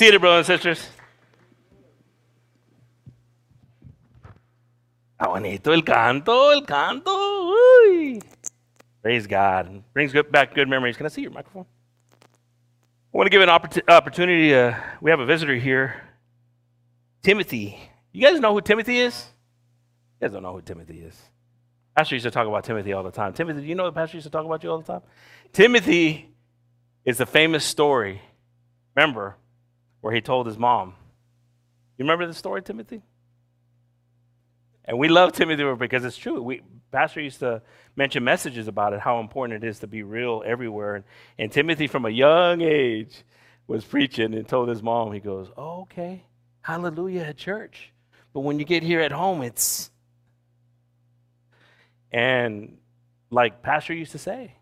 Seated, brothers and sisters. Ah, bonito el canto, el canto. Uy. Praise God. Brings good, back good memories. Can I see your microphone? I want to give an oppor- opportunity. Uh, we have a visitor here. Timothy. You guys know who Timothy is? You guys don't know who Timothy is. Pastor used to talk about Timothy all the time. Timothy, do you know the pastor used to talk about you all the time? Timothy is a famous story. Remember, where he told his mom. You remember the story, Timothy? And we love Timothy because it's true. We Pastor used to mention messages about it, how important it is to be real everywhere. And, and Timothy, from a young age, was preaching and told his mom, he goes, oh, okay, hallelujah at church. But when you get here at home, it's. And like Pastor used to say,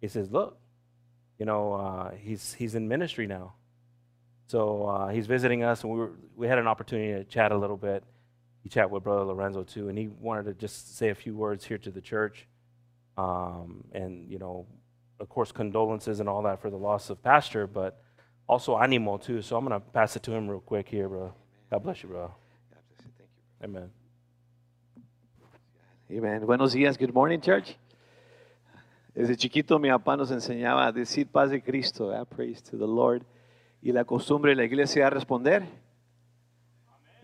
he says, look, you know, uh, he's, he's in ministry now. So uh, he's visiting us, and we, were, we had an opportunity to chat a little bit. He chatted with Brother Lorenzo too, and he wanted to just say a few words here to the church. Um, and, you know, of course, condolences and all that for the loss of Pastor, but also animo too. So I'm going to pass it to him real quick here, bro. God bless you, bro. Amen. Thank you. Amen. Buenos días. Good morning, church. Desde chiquito mi papá nos enseñaba a decir paz de Cristo. eh, Praise to the Lord. Y la costumbre de la iglesia es responder.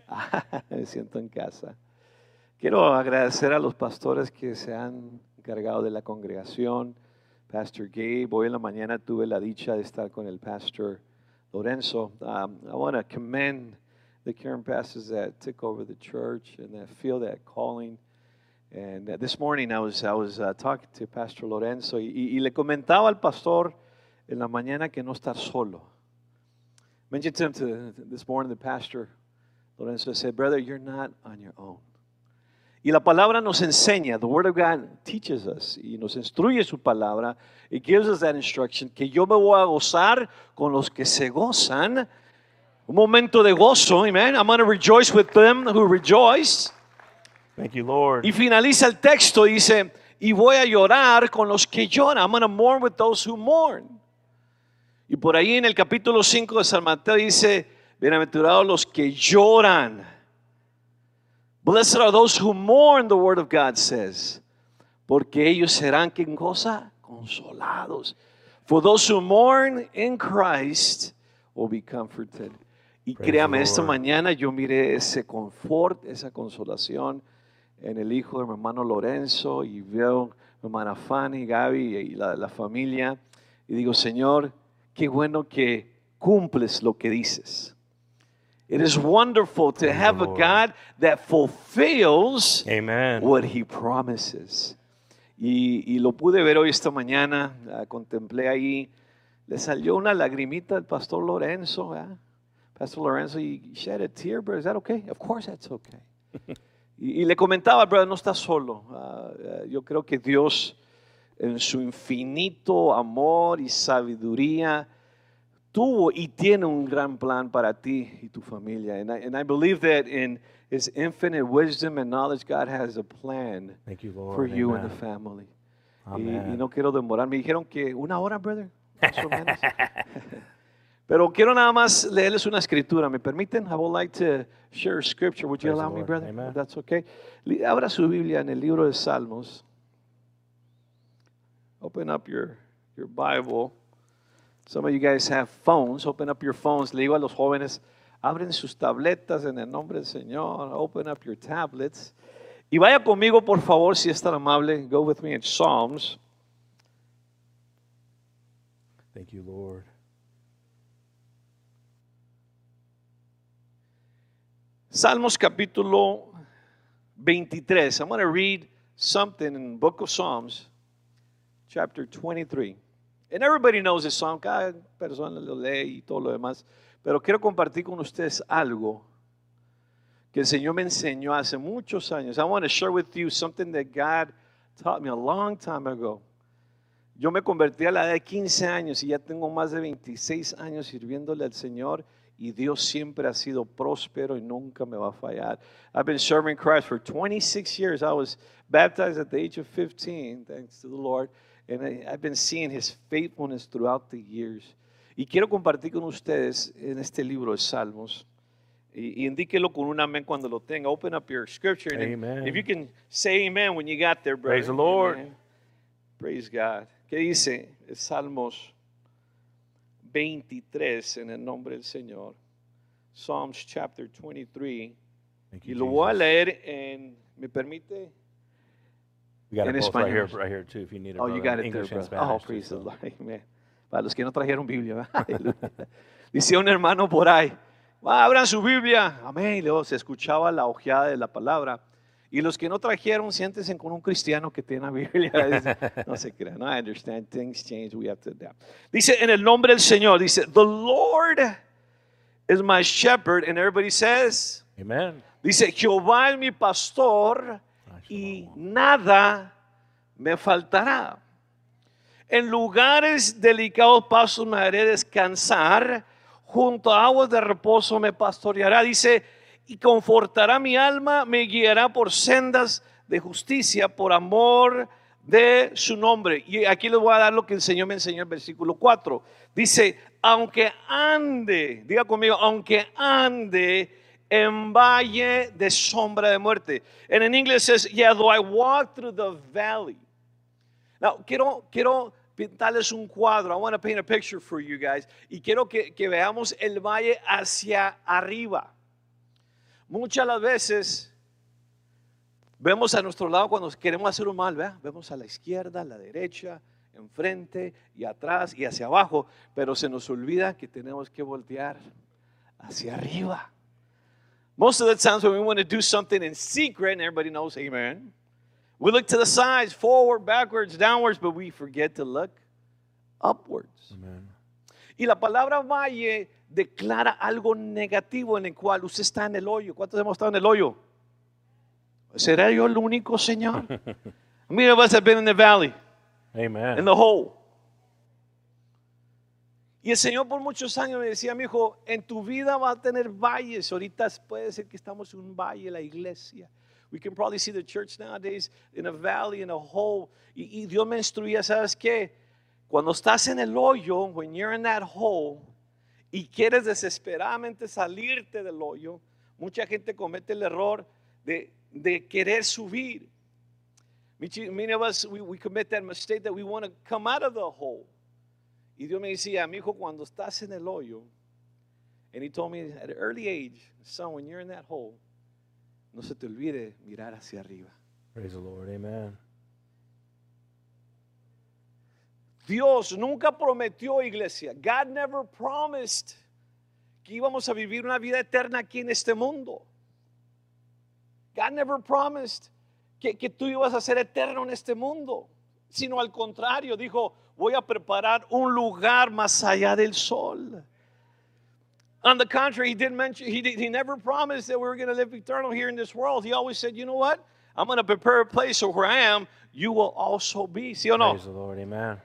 Me siento en casa. Quiero agradecer a los pastores que se han encargado de la congregación. Pastor Gabe, hoy en la mañana tuve la dicha de estar con el pastor Lorenzo. Um, I want to commend the current pastors that took over the church and that feel that calling. And uh, this morning I was, I was uh, talking to Pastor Lorenzo y, y- y le comentaba al pastor en la mañana que no estar solo. Mentioned to him to, this morning, the pastor Lorenzo said, Brother, you're not on your own. Y la palabra nos enseña, the Word of God teaches us, y nos instruye su palabra. It gives us that instruction, que yo me voy a gozar con los que se gozan. Un momento de gozo, amen. I'm going to rejoice with them who rejoice. Thank you, Lord. Y finaliza el texto, dice, y voy a llorar con los que lloran. I'm going to mourn with those who mourn. Y por ahí en el capítulo 5 de San Mateo dice, bienaventurados los que lloran. Blessed are those who mourn, the word of God says, porque ellos serán, ¿qué cosa? Consolados. For those who mourn in Christ will be comforted. Y Praise créame, esta mañana yo miré ese confort, esa consolación en el hijo de mi hermano Lorenzo y veo mi hermana Fanny, Gaby y la, la familia. Y digo, Señor, qué bueno que cumples lo que dices. It is wonderful to have a. God that fulfills Amen. what he promises. Y, y lo pude ver hoy esta mañana, ah, contemplé ahí, le salió una lagrimita al pastor Lorenzo. Pastor Lorenzo, he shed a tear, bro. Is that okay? Of course that's okay. y, y le comentaba, brother, no estás solo. Ah, ah, yo creo que Dios, en su infinito amor y sabiduría, tuvo y tiene un gran plan para ti y tu familia. And I, and I believe that in His infinite wisdom and knowledge, God has a plan you, for you and the Amen. family. Y, Amen. y no quiero demorar. Me dijeron que una hora, brother. Más o menos. Pero quiero nada más leerles una escritura. ¿Me permiten? I would like to share scripture. Would you Praise allow me, brother? Amen. That's okay. Abra su Biblia en el libro de Salmos. Open up your, your Bible. Some of you guys have phones. Open up your phones. Le digo a los jóvenes, abren sus tabletas en el nombre del Señor. Open up your tablets. Y vaya conmigo, por favor, si es tan amable. Go with me in Psalms. Thank you, Lord. Salmos capítulo 23. I'm going to read something in the book of Psalms, chapter 23. And everybody knows this song, cada persona lo lee y todo lo demás. Pero quiero compartir con ustedes algo que el Señor me enseñó hace muchos años. I want to share with you something that God taught me a long time ago. Yo me convertí a la edad de 15 años y ya tengo más de 26 años sirviéndole al Señor y Dios siempre ha sido próspero y nunca me va a fallar. I've been serving Christ for 26 years. I was baptized at the age of 15, thanks to the Lord, and I've been seeing His faithfulness throughout the years. Y quiero compartir con ustedes en este libro de Salmos. Y, y indíquelo con un amén cuando lo tenga. Open up your scripture. and Amen. If you can say amen when you got there, brother. Praise the Lord. Amen. Praise God. ¿Qué dice? Salmos 23 en el nombre del Señor. Psalms chapter 23. Thank Y you, lo voy a leer en, ¿me permite? We got it both right here, right here too, if you need it. Oh, you got it there, English and brother. Oh, Spanish, too, praise the. Lord. Amen. Para los que no trajeron Biblia. Dice un hermano por ahí, "Va, abran su Biblia. Amén. Y luego se escuchaba la ojeada de la palabra. Y los que no trajeron, siéntense con un cristiano que tiene la Biblia. No se crean. I understand. Things change. We have to adapt. Dice en el nombre del Señor, dice, The Lord is my shepherd. And everybody says, Amen. Dice, Jehová es mi pastor y nada me faltará. En lugares delicados pasos me haré descansar, junto a aguas de reposo me pastoreará. Dice, y confortará mi alma, me guiará por sendas de justicia, por amor de su nombre. Y aquí les voy a dar lo que el Señor me enseñó en el versículo 4. Dice, aunque ande, diga conmigo, aunque ande en valle de sombra de muerte. And in English says, yeah, though I walk through the valley. Now, quiero, quiero pintarles un cuadro. I want to paint a picture for you guys. Y quiero que, que veamos el valle hacia arriba. Muchas las veces vemos a nuestro lado cuando queremos hacer un mal. Vemos a la izquierda, a la derecha, enfrente y atrás y hacia abajo, pero se nos olvida que tenemos que voltear hacia arriba. Most of the times when we want to do something in secret, and everybody knows, amen, we look to the sides, forward, backwards, downwards, but we forget to look upwards. Amen. Y la palabra valle declara algo negativo en el cual usted está en el hoyo. ¿Cuántos hemos estado en el hoyo? ¿Será yo el único, Señor? Many of us have been in the valley, Amen. in the hole. Y el Señor por muchos años me decía, mi hijo, en tu vida va a tener valles. Ahorita puede ser que estamos en un valle, la iglesia. We can probably see the church nowadays in a valley, in a hole. Y, y Dios me instruía, ¿sabes qué? Cuando estás en el hoyo, when you're in that hole, y quieres desesperadamente salirte del hoyo, mucha gente comete el error de, de querer subir. Many of us, we, we commit that mistake that we want to come out of the hole. Y Dios me decía, mi hijo, cuando estás en el hoyo, and he told me at an early age, son, when you're in that hole, no se te olvide mirar hacia arriba. Praise the Lord. Amen. Dios nunca prometió, iglesia. God never promised que íbamos a vivir una vida eterna aquí en este mundo. God never promised que, que tú ibas a ser eterno en este mundo. Sino al contrario, dijo, voy a preparar un lugar más allá del sol. On the contrary, he didn't mention, he, did, he never promised that we were going to live eternal here in this world. He always said, you know what? I'm going to prepare a place so where I am, you will also be. ¿Sí o no? Praise the Lord. Amen.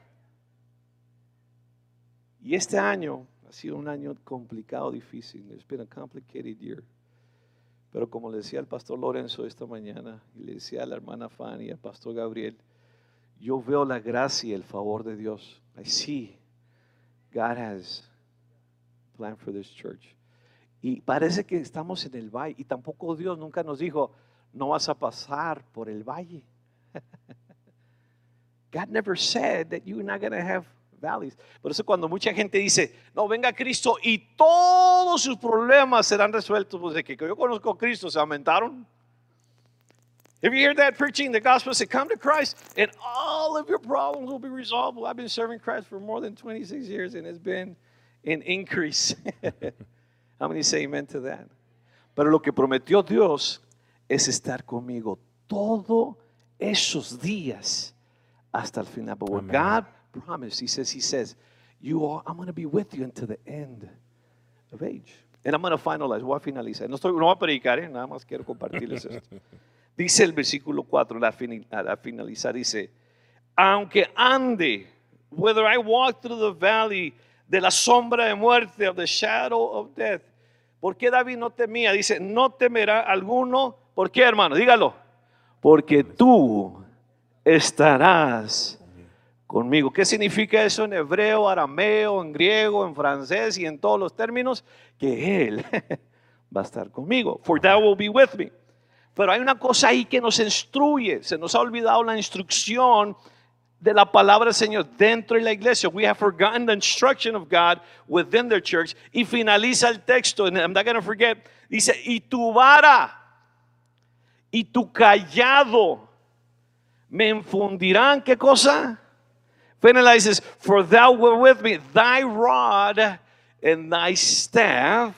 Y este año ha sido un año complicado, difícil. It's been a complicated year. Pero como le decía al pastor Lorenzo esta mañana, y le decía a la hermana Fanny y al pastor Gabriel, yo veo la gracia y el favor de Dios. I see God has plan for this church. Y parece que estamos en el valle. Y tampoco Dios nunca nos dijo, no vas a pasar por el valle. God never said that you're not going to have valleys. Por eso cuando mucha gente dice, no, venga Cristo y todos sus problemas serán resueltos, pues de que yo conozco a Cristo, se aumentaron. If you hear that preaching the gospel, say, come to Christ and all of your problems will be resolved. Well, I've been serving Christ for more than 26 years and it's been an increase. How many say amen to that? Pero lo que prometió Dios es estar conmigo todos esos días hasta el final. But what Amen. God promised, He says, He says, you are, I'm going to be with you until the end of age. And I'm going to finalize, voy a finalizar. No, estoy, no voy a predicar, ¿eh? nada más quiero compartirles esto. Dice el versículo 4, la fini- a la finalizar, dice, aunque ande, whether I walk through the valley de la sombra de muerte, of the shadow of death. ¿Por qué David no temía? Dice, no temerá alguno. ¿Por qué, hermano? Dígalo. Porque tú estarás conmigo. ¿Qué significa eso en hebreo, arameo, en griego, en francés y en todos los términos? Que Él va a estar conmigo. For thou will be with me. Pero hay una cosa ahí que nos instruye. Se nos ha olvidado la instrucción de la palabra del Señor dentro de la iglesia. We have forgotten the instruction of God within the church. Y finaliza el texto, and I'm not going to forget. Dice, y tu vara y tu callado me infundirán, ¿qué cosa? Finalizes, for thou were with me, thy rod and thy staff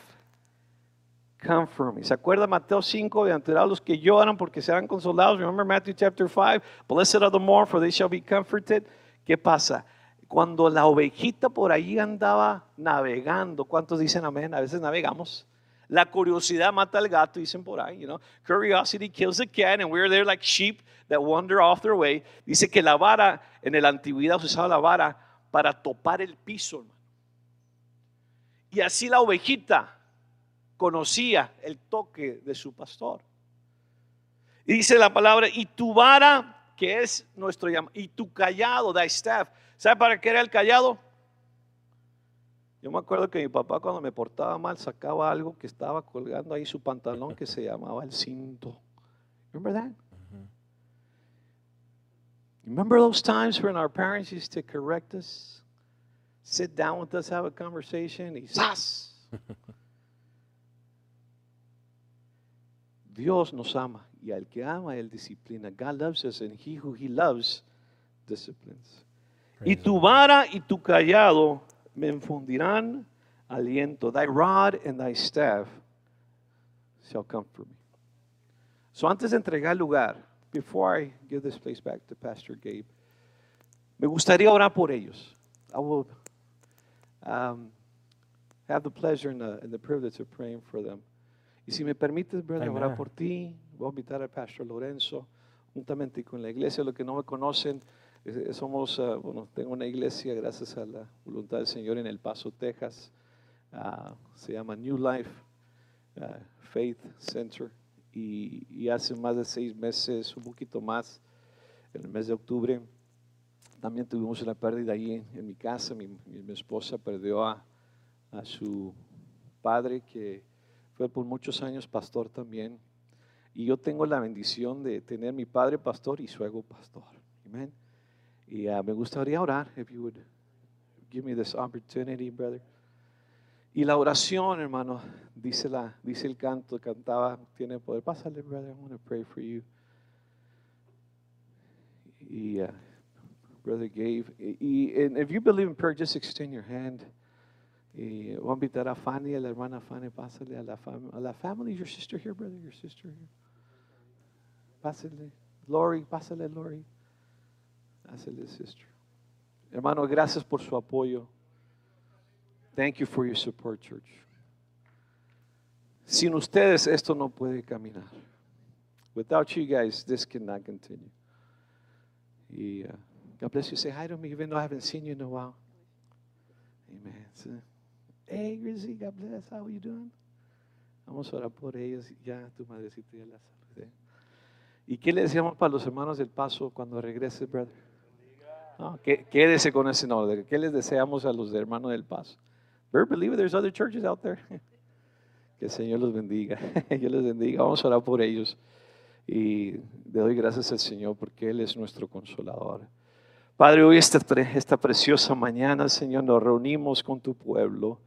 comfort me. ¿Se acuerda Mateo 5? Bienaventurados los que lloran porque serán consolados. Remember Matthew chapter 5? Blessed are the more for they shall be comforted. ¿Qué pasa? Cuando la ovejita por ahí andaba navegando, ¿cuántos dicen amén? A veces navegamos. La curiosidad mata al gato, dicen por ahí, you know. Curiosity kills the cat, and we're there like sheep that wander off their way. Dice que la vara, en la antigüedad se usaba la vara para topar el piso, hermano. Y así la ovejita conocía el toque de su pastor. Y dice la palabra, y tu vara, que es nuestro llamado, y tu callado, thy staff. ¿Sabe para qué era el callado? Yo me acuerdo que mi papá cuando me portaba mal sacaba algo que estaba colgando ahí su pantalón que se llamaba el cinto. Remember that? Remember those times when our parents used to correct us? Sit down with us, have a conversation, y ¡zas! Dios nos ama y al que ama él disciplina. God loves us and he who he loves disciplines. Y tu vara y tu cayado me infundirán aliento. Thy rod and thy staff shall comfort me. So antes de entregar lugar, before I give this place back to Pastor Gabe, me gustaría orar por ellos. I will um, have the pleasure and the, and the privilege of praying for them. Y si me permites, brother, orar Amen. por ti, voy a invitar al Pastor Lorenzo, juntamente con la iglesia. Los que no me conocen, somos, ah, bueno, tengo una iglesia, gracias a la voluntad del Señor, en El Paso, Texas. Ah, se llama New Life ah, Faith Center. Y, y hace más de seis meses, un poquito más, en el mes de octubre, también tuvimos una pérdida ahí en, en mi casa. Mi, mi- mi esposa perdió a, a su padre que fue por muchos años pastor también. Y yo tengo la bendición de tener mi padre pastor y suegro pastor. Amén. Y ah, me gustaría orar, if you would give me this opportunity, brother. Y la oración, hermano, dice, la, dice el canto, cantaba, tiene poder. Pásale, brother, I want to pray for you. Y, ah, brother Gabe, y and if you believe in prayer, just extend your hand. Y voy a invitar a Fanny, a la hermana Fanny, pásale a la, fam a la family. Your sister here, brother, your sister here. Pásale. Lori, pásale, Lori. Pásale, sister. Hermano, gracias por su apoyo. Thank you for your support, church. Sin ustedes esto no puede caminar. Without you guys, this cannot continue. Y, uh, God bless you. Say hi to me, even though I haven't seen you in a while. Amen. Hey, Grizzy, God bless. How are you doing? Vamos a orar por ellos. Ya tu madrecita ya la saludé. ¿Y qué le decíamos para los hermanos del paso cuando regrese, brother? No, qué- quédese con ese nombre. ¿Qué les deseamos a los hermanos del paso? Better believe there's other churches out there. Que el Señor los bendiga. Dios les bendiga. Vamos a orar por ellos. Y le doy gracias al Señor porque Él es nuestro consolador. Padre, hoy esta, esta preciosa mañana, Señor, nos reunimos con tu pueblo.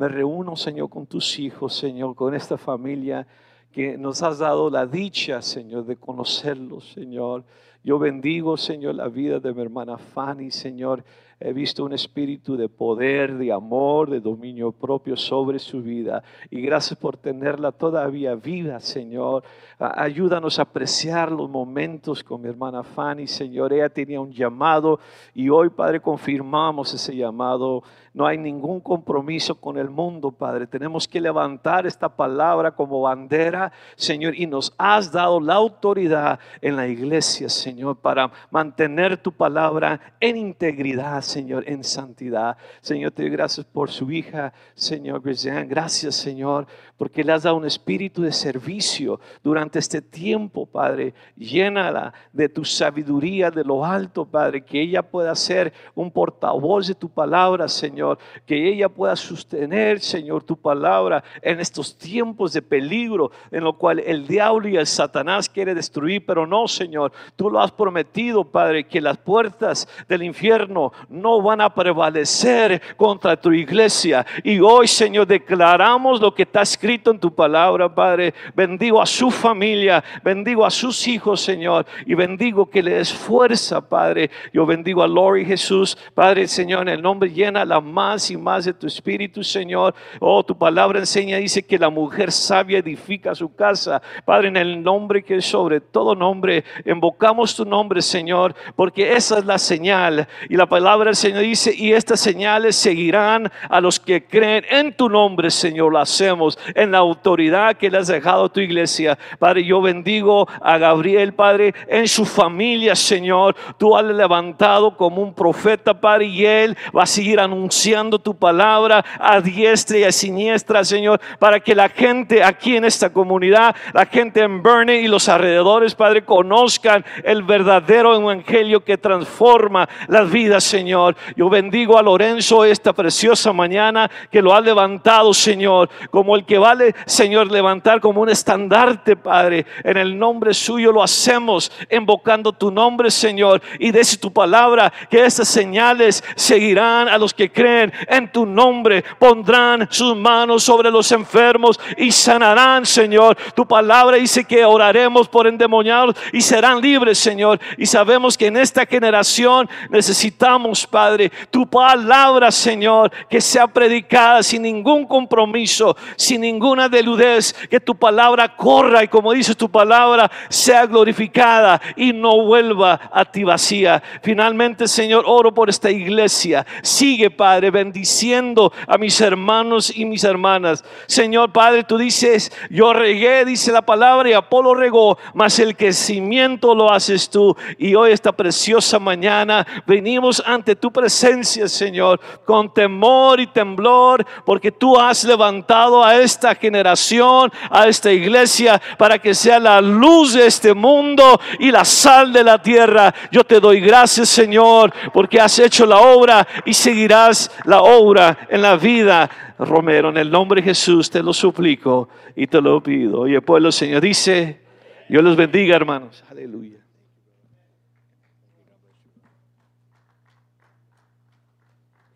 Me reúno, Señor, con tus hijos, Señor, con esta familia que nos has dado la dicha, Señor, de conocerlos, Señor. Yo bendigo, Señor, la vida de mi hermana Fanny, Señor. He visto un espíritu de poder, de amor, de dominio propio sobre su vida. Y gracias por tenerla todavía viva, Señor. Ayúdanos a apreciar los momentos con mi hermana Fanny, Señor. Ella tenía un llamado y hoy, Padre, confirmamos ese llamado. No hay ningún compromiso con el mundo, Padre. Tenemos que levantar esta palabra como bandera, Señor, y nos has dado la autoridad en la iglesia, Señor, para mantener tu palabra en integridad, Señor, en santidad. Señor, te doy gracias por su hija, Señor Graciane. Gracias, Señor, porque le has dado un espíritu de servicio durante este tiempo, Padre. Llénala de tu sabiduría de lo alto, Padre, que ella pueda ser un portavoz de tu palabra, Señor, que ella pueda sostener, Señor, tu palabra en estos tiempos de peligro en lo cual el diablo y el Satanás quiere destruir, pero no, Señor, tú lo has prometido, Padre, que las puertas del infierno no van a prevalecer contra tu iglesia. Y hoy, Señor, declaramos lo que está escrito en tu palabra, Padre. Bendigo a su familia, bendigo a sus hijos, Señor, y bendigo que le des fuerza, Padre. Yo bendigo a Lori Jesús, Padre, Señor, en el nombre llena la más y más de tu espíritu, Señor. Oh, tu palabra enseña, dice que la mujer sabia edifica su casa. Padre, en el nombre que es sobre todo nombre, invocamos tu nombre, Señor, porque esa es la señal. Y la palabra del Señor dice, y estas señales seguirán a los que creen en tu nombre, Señor. Lo hacemos en la autoridad que le has dejado a tu iglesia. Padre, yo bendigo a Gabriel, Padre, en su familia, Señor. Tú has levantado como un profeta, Padre, y él va a seguir anunciando tu palabra a diestra y a siniestra, Señor, para que la gente aquí en esta comunidad, la gente en Berne y los alrededores, Padre, conozcan el verdadero evangelio que transforma las vidas, Señor. Yo bendigo a Lorenzo esta preciosa mañana que lo ha levantado, Señor, como el que vale, Señor, levantar como un estandarte, Padre. En el nombre suyo lo hacemos, invocando tu nombre, Señor, y desde tu palabra que estas señales seguirán a los que creen en tu nombre, pondrán sus manos sobre los enfermos y sanarán, Señor. Tu palabra dice que oraremos por endemoniados y serán libres, Señor. Y sabemos que en esta generación necesitamos, Padre, tu palabra, Señor, que sea predicada sin ningún compromiso, sin ninguna deludez, que tu palabra corra y como dice tu palabra, sea glorificada y no vuelva a ti vacía. Finalmente, Señor, oro por esta iglesia. Sigue, Padre, bendiciendo a mis hermanos y mis hermanas. Señor, Padre, tú dices, yo regué, dice la palabra, y Apolo regó, mas el crecimiento lo haces tú. Y hoy, esta preciosa mañana, venimos ante tu presencia, Señor, con temor y temblor, porque tú has levantado a esta generación, a esta iglesia, para que sea la luz de este mundo y la sal de la tierra. Yo te doy gracias, Señor, porque has hecho la obra y seguirás la obra en la vida Romero, en el nombre de Jesús te lo suplico y te lo pido. Y el pueblo, Señor, dice, Dios los bendiga, hermanos. Aleluya.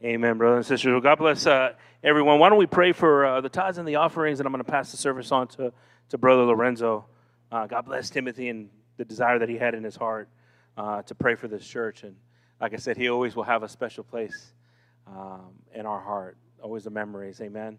Amen, brothers and sisters. God bless uh, everyone. Why don't we pray for uh, the tithes and the offerings, and I'm going to pass the service on to, to Brother Lorenzo. Uh, God bless Timothy and the desire that he had in his heart uh, to pray for this church. And like I said, he always will have a special place um, in our heart, always the memories, amen,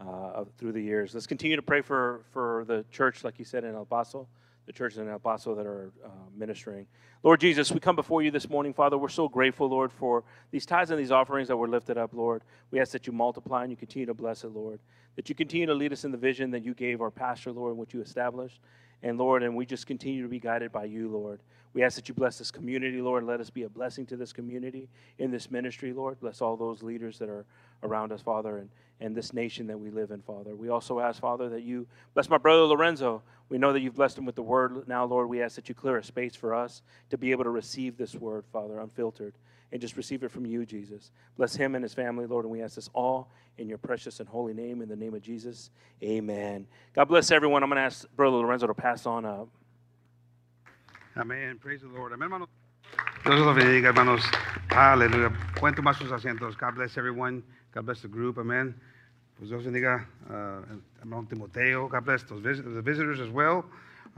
uh, through the years. Let's continue to pray for, for the church, like you said, in El Paso, the churches in El Paso that are uh, ministering. Lord Jesus, we come before you this morning, Father. We're so grateful, Lord, for these tithes and these offerings that were lifted up, Lord. We ask that you multiply and you continue to bless it, Lord. That you continue to lead us in the vision that you gave our pastor, Lord, and what you established. And Lord, and we just continue to be guided by you, Lord. We ask that you bless this community, Lord. Let us be a blessing to this community in this ministry, Lord. Bless all those leaders that are around us, Father, and, and this nation that we live in, Father. We also ask, Father, that you bless my brother Lorenzo. We know that you've blessed him with the word now, Lord. We ask that you clear a space for us to be able to receive this word, Father, unfiltered, and just receive it from you, Jesus. Bless him and his family, Lord, and we ask this all in your precious and holy name, in the name of Jesus. Amen. God bless everyone. I'm going to ask Brother Lorenzo to pass on up. Amén. Praise the Lord. Amén. Dios los bendiga, hermanos. Aleluya. Pueden tomar sus asientos. God bless everyone. God bless the group. Amén. Pues Dios bendiga, uh, hermano Timoteo. God bless those vis- the visitors as well.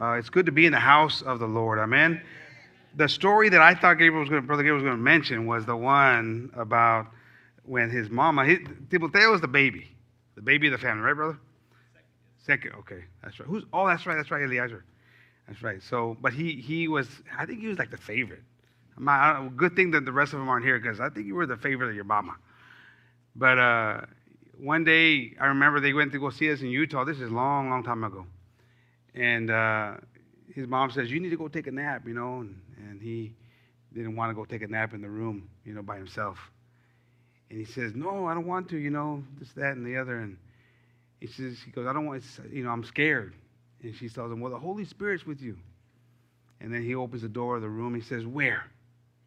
Uh, it's good to be in the house of the Lord. Amen. The story that I thought Gabriel was going, Brother Gabriel was going to mention was the one about when his mama, his, Timoteo is the baby, the baby of the family, right, brother? Second. Okay, that's right. Who's? Oh, that's right. That's right, Eliezer. That's right. So, but he he was. I think he was like the favorite. Don't- good thing that the rest of them aren't here because I think you were the favorite of your mama. But uh, one day, I remember they went to go see us in Utah. This is long, long time ago. And uh, his mom says, "You need to go take a nap," you know, and, and he didn't want to go take a nap in the room, you know, by himself. And he says, No, I don't want to, you know, this, that, and the other. And he says, He goes, I don't want, you know, I'm scared. And she tells him, Well, the Holy Spirit's with you. And then he opens the door of the room. He says, Where?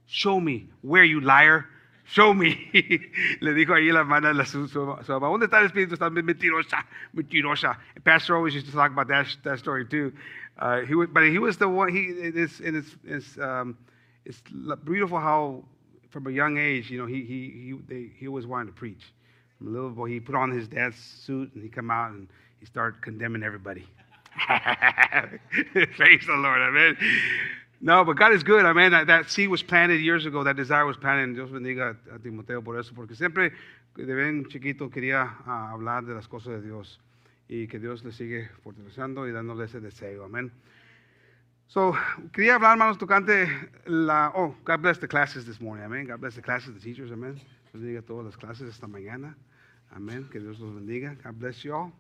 Show me. Where, you liar? Show me. Le dijo ahí la hermana, la, su, su, ¿dónde está el Espíritu? Está mentirosa, mentirosa. Pastor always used to talk about that, that story too. Uh, he was, but he was the one, he, it's, and it's, it's, um, it's beautiful how from a young age, you know, he, he, he, they, he always wanted to preach. From a little boy, he put on his dad's suit and he come out and he started condemning everybody. Praise the Lord, amen. No, but God is good, amen. That, that seed was planted years ago, that desire was planted. Dios bendiga a Timoteo por eso, porque siempre de bien chiquito quería uh, hablar de las cosas de Dios y que Dios le sigue fortaleciendo y dándole ese deseo, amén. So, quería hablar, hermanos, tocante la. Oh, God bless the classes this morning. Amen. God bless the classes, the teachers. Amen. Dios bendiga todas las clases esta mañana. Amen. Que Dios los bendiga. God bless you all.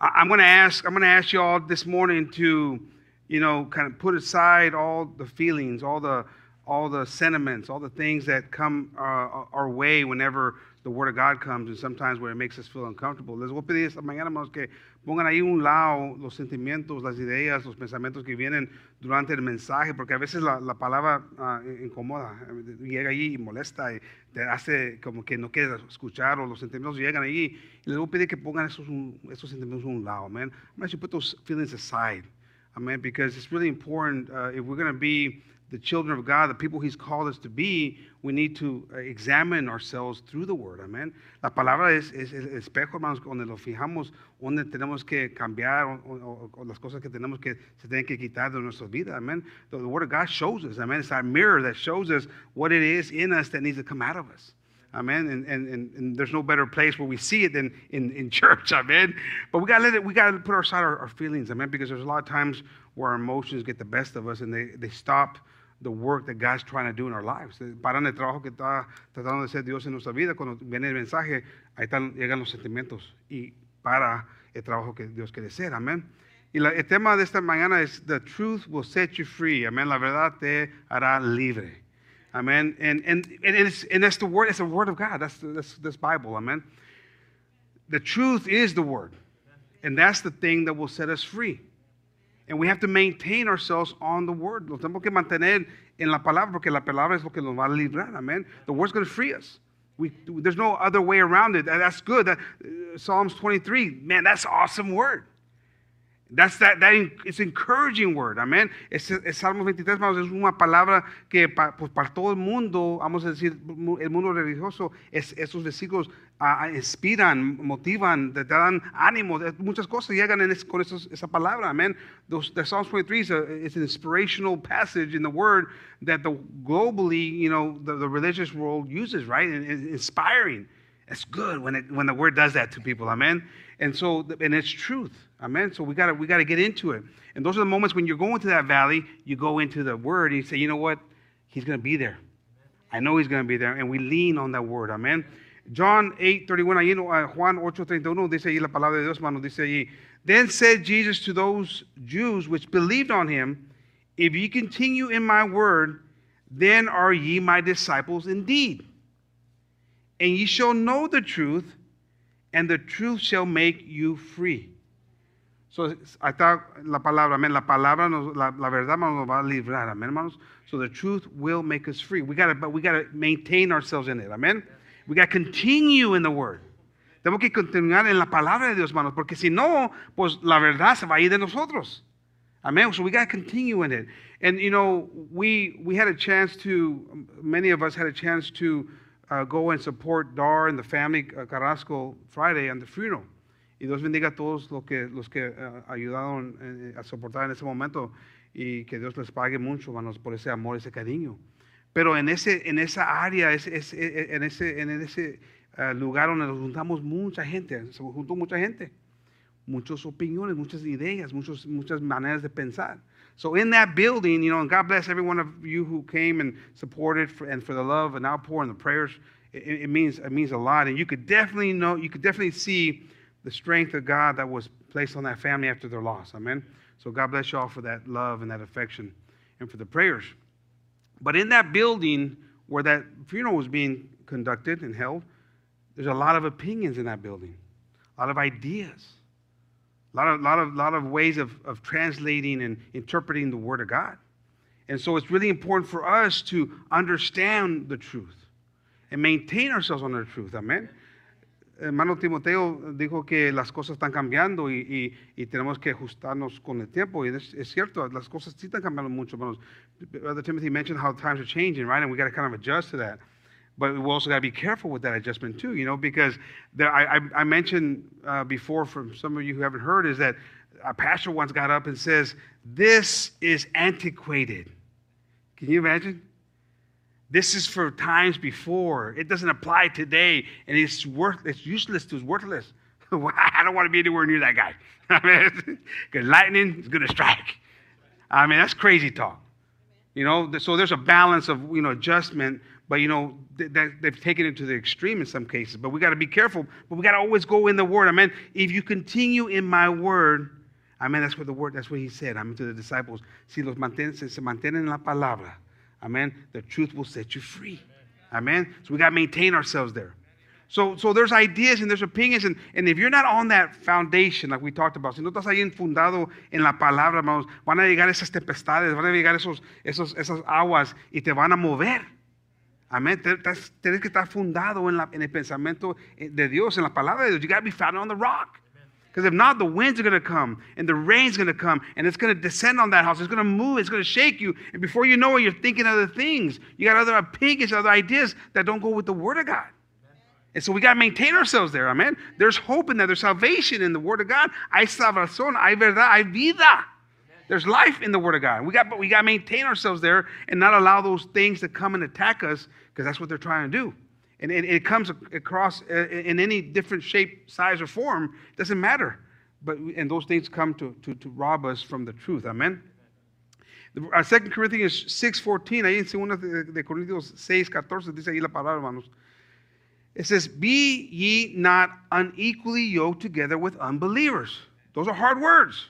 I'm going to ask. I'm going to ask you all this morning to, you know, kind of put aside all the feelings, all the, all the sentiments, all the things that come uh, our way whenever the Word of God comes, and sometimes where it makes us feel uncomfortable. Les voy a pedir esta mañana, hermanos, que pongan ahí un lado los sentimientos, las ideas, los pensamientos que vienen durante el mensaje, porque a veces la, la palabra uh, incomoda, llega allí y molesta, y te hace como que no quieres escuchar, o los sentimientos llegan allí. Y les voy a pedir que pongan esos, esos sentimientos a un lado, man. I'm going to put those feelings aside, amen, because it's really important uh, if we're going to be the children of God, the people He's called us to be, we need to uh, examine ourselves through the Word. Amen. La palabra es, es, el espejo, hermanos, donde lo fijamos, donde tenemos que cambiar o, o, o, las cosas que tenemos que se tienen que quitar de nuestra vida. Amen. The, the Word of God shows us. Amen. It's our mirror that shows us what it is in us that needs to come out of us. Amen. And, and, and, and, there's no better place where we see it than in, in church. Amen. But we gotta let it, we gotta put aside our, our feelings. Amen. Because there's a lot of times where our emotions get the best of us and they, they stop the work that God's trying to do in our lives. Eh, paran el trabajo que está tratando de hacer Dios en nuestra vida. Cuando viene el mensaje, ahí están, llegan los sentimientos y para el trabajo que Dios quiere hacer. Amén. Y la, el tema de esta mañana es The truth will set you free. Amén. La verdad te hará libre. Amen. And, and, and, it's, and that's the word, it's the word of God. That's, the, that's this Bible. Amen. The truth is the word. And that's the thing that will set us free. And we have to maintain ourselves on the word. Nos tenemos que mantener en la palabra porque la palabra es lo que nos va a librar. Amen. The word's going to free us. We, there's no other way around it. That's good. That, uh, Psalms 23, man, that's awesome word. That's that, that it's encouraging word, amén. Es, es Salmo 23, hermanos, es una palabra que pa, pues, para todo el mundo, vamos a decir, el mundo religioso, es, esos versículos uh, inspiran, motivan, te, dan ánimo, muchas cosas llegan en es, con esos, esa palabra, amén. The Psalms 23 is a, it's an inspirational passage in the word that the globally, you know, the, the religious world uses, right? And, and inspiring. It's good when, it, when the word does that to people, amen. And so, and it's truth. Amen. So we got to we got to get into it. And those are the moments when you're going to that valley, you go into the word and you say, you know what? He's going to be there. I know he's going to be there. And we lean on that word. Amen. John 8, 31, ahí, uh, Juan 8, 31, dice ahí la palabra de Dios, mano, dice allí. Then said Jesus to those Jews which believed on him, If ye continue in my word, then are ye my disciples indeed. And ye shall know the truth, and the truth shall make you free. So, está la palabra, amén. La palabra, nos, la, la, verdad nos va a librar, amén, hermanos. So the truth will make us free. We got to, but we got to maintain ourselves in it, amén. We got to continue in the word. Tenemos que continuar en la palabra de Dios, hermanos, porque si no, pues la verdad se va a ir de nosotros. Amen. So we got to continue in it. And you know, we we had a chance to, many of us had a chance to uh, go and support Dar and the family uh, Carrasco Friday and the funeral. Y Dios bendiga a todos los que, los que uh, ayudaron eh, a soportar en ese momento y que Dios les pague mucho, hermanos, por ese amor, ese cariño. Pero en, ese, en esa área, es, es, en ese, en ese uh, lugar donde nos juntamos mucha gente, se juntó mucha gente, muchas opiniones, muchas ideas, muchos, muchas maneras de pensar. So in that building, you know, and God bless every one of you who came and supported for, and for the love and outpour and the prayers. It, it, means it means a lot, and you could definitely know, you could definitely see the strength of God that was placed on that family after their loss. Amen. So God bless you all for that love and that affection and for the prayers. But in that building where that funeral was being conducted and held, there's a lot of opinions in that building, a lot of ideas, a lot of, lot of, lot of ways of, of translating and interpreting the Word of God. And so it's really important for us to understand the truth and maintain ourselves on the truth. Amen. Hermano Timoteo dijo que las cosas están cambiando y, y, y tenemos que ajustarnos con el tiempo. Y es, es, cierto, las cosas sí están cambiando mucho. Hermanos. Brother Timothy mentioned how times are changing, right? And we got to kind of adjust to that. But we also got to be careful with that adjustment too, you know, because there, I, I, mentioned uh, before from some of you who haven't heard is that a pastor once got up and says, This is antiquated. Can you imagine? This is for times before. It doesn't apply today, and it's worth. It's useless. It's worthless. I don't want to be anywhere near that guy. because lightning is going to strike. I mean, that's crazy talk. You know, so there's a balance of you know adjustment, but you know that they've taken it to the extreme in some cases. But we got to be careful. But we got to always go in the Word. I mean, If you continue in my Word, I mean That's what the Word. That's what He said. I mean to the disciples. Si los mantienen, se mantienen en la palabra. Amen. The truth will set you free. Amen. So we got to maintain ourselves there. So, so there's ideas and there's opinions, and, and if you're not on that foundation, like we talked about, si no estás ahí enfundado en la palabra, hermanos, van a llegar esas tempestades, van a llegar esos, esos, esas aguas y te van a mover. Amén. Tienes que estar fundado en, la, en el pensamiento eh, de Dios, en la palabra de Dios. You got to be found on the rock. Because if not, the winds are going to come and the rain's going to come and it's going to descend on that house. It's going to move. It's going to shake you. And before you know it, you're thinking other things. You got other opinions, other ideas that don't go with the Word of God. And so we got to maintain ourselves there. Amen. There's hope in that. There's salvation in the Word of God. Hay salvación, hay verdad, hay vida. There's life in the Word of God. We got, but we got to maintain ourselves there and not allow those things to come and attack us because that's what they're trying to do. And it, it comes across uh, in any different shape, size, or form. It doesn't matter. But, and those things come to, to, to rob us from the truth. Amen. Uh, 2 Corinthians 6.14, ahí en 2 de, de Corintios 6.14 dice ahí la palabra, hermanos. It says, Be ye not unequally yoked together with unbelievers. Those are hard words.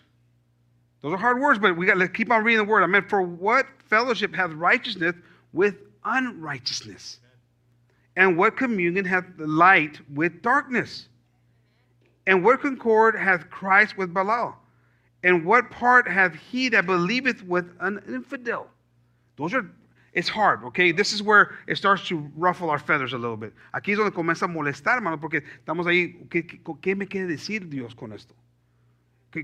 Those are hard words, but we got to keep on reading the word. I mean, for what fellowship hath righteousness with unrighteousness? And what communion hath light with darkness? And what concord hath Christ with Belial? And what part hath he that believeth with an infidel? Those are, it's hard, okay? This is where it starts to ruffle our feathers a little bit. Aquí es donde comienza a molestar, hermano, porque estamos ahí, ¿qué, qué, qué me quiere decir Dios con esto?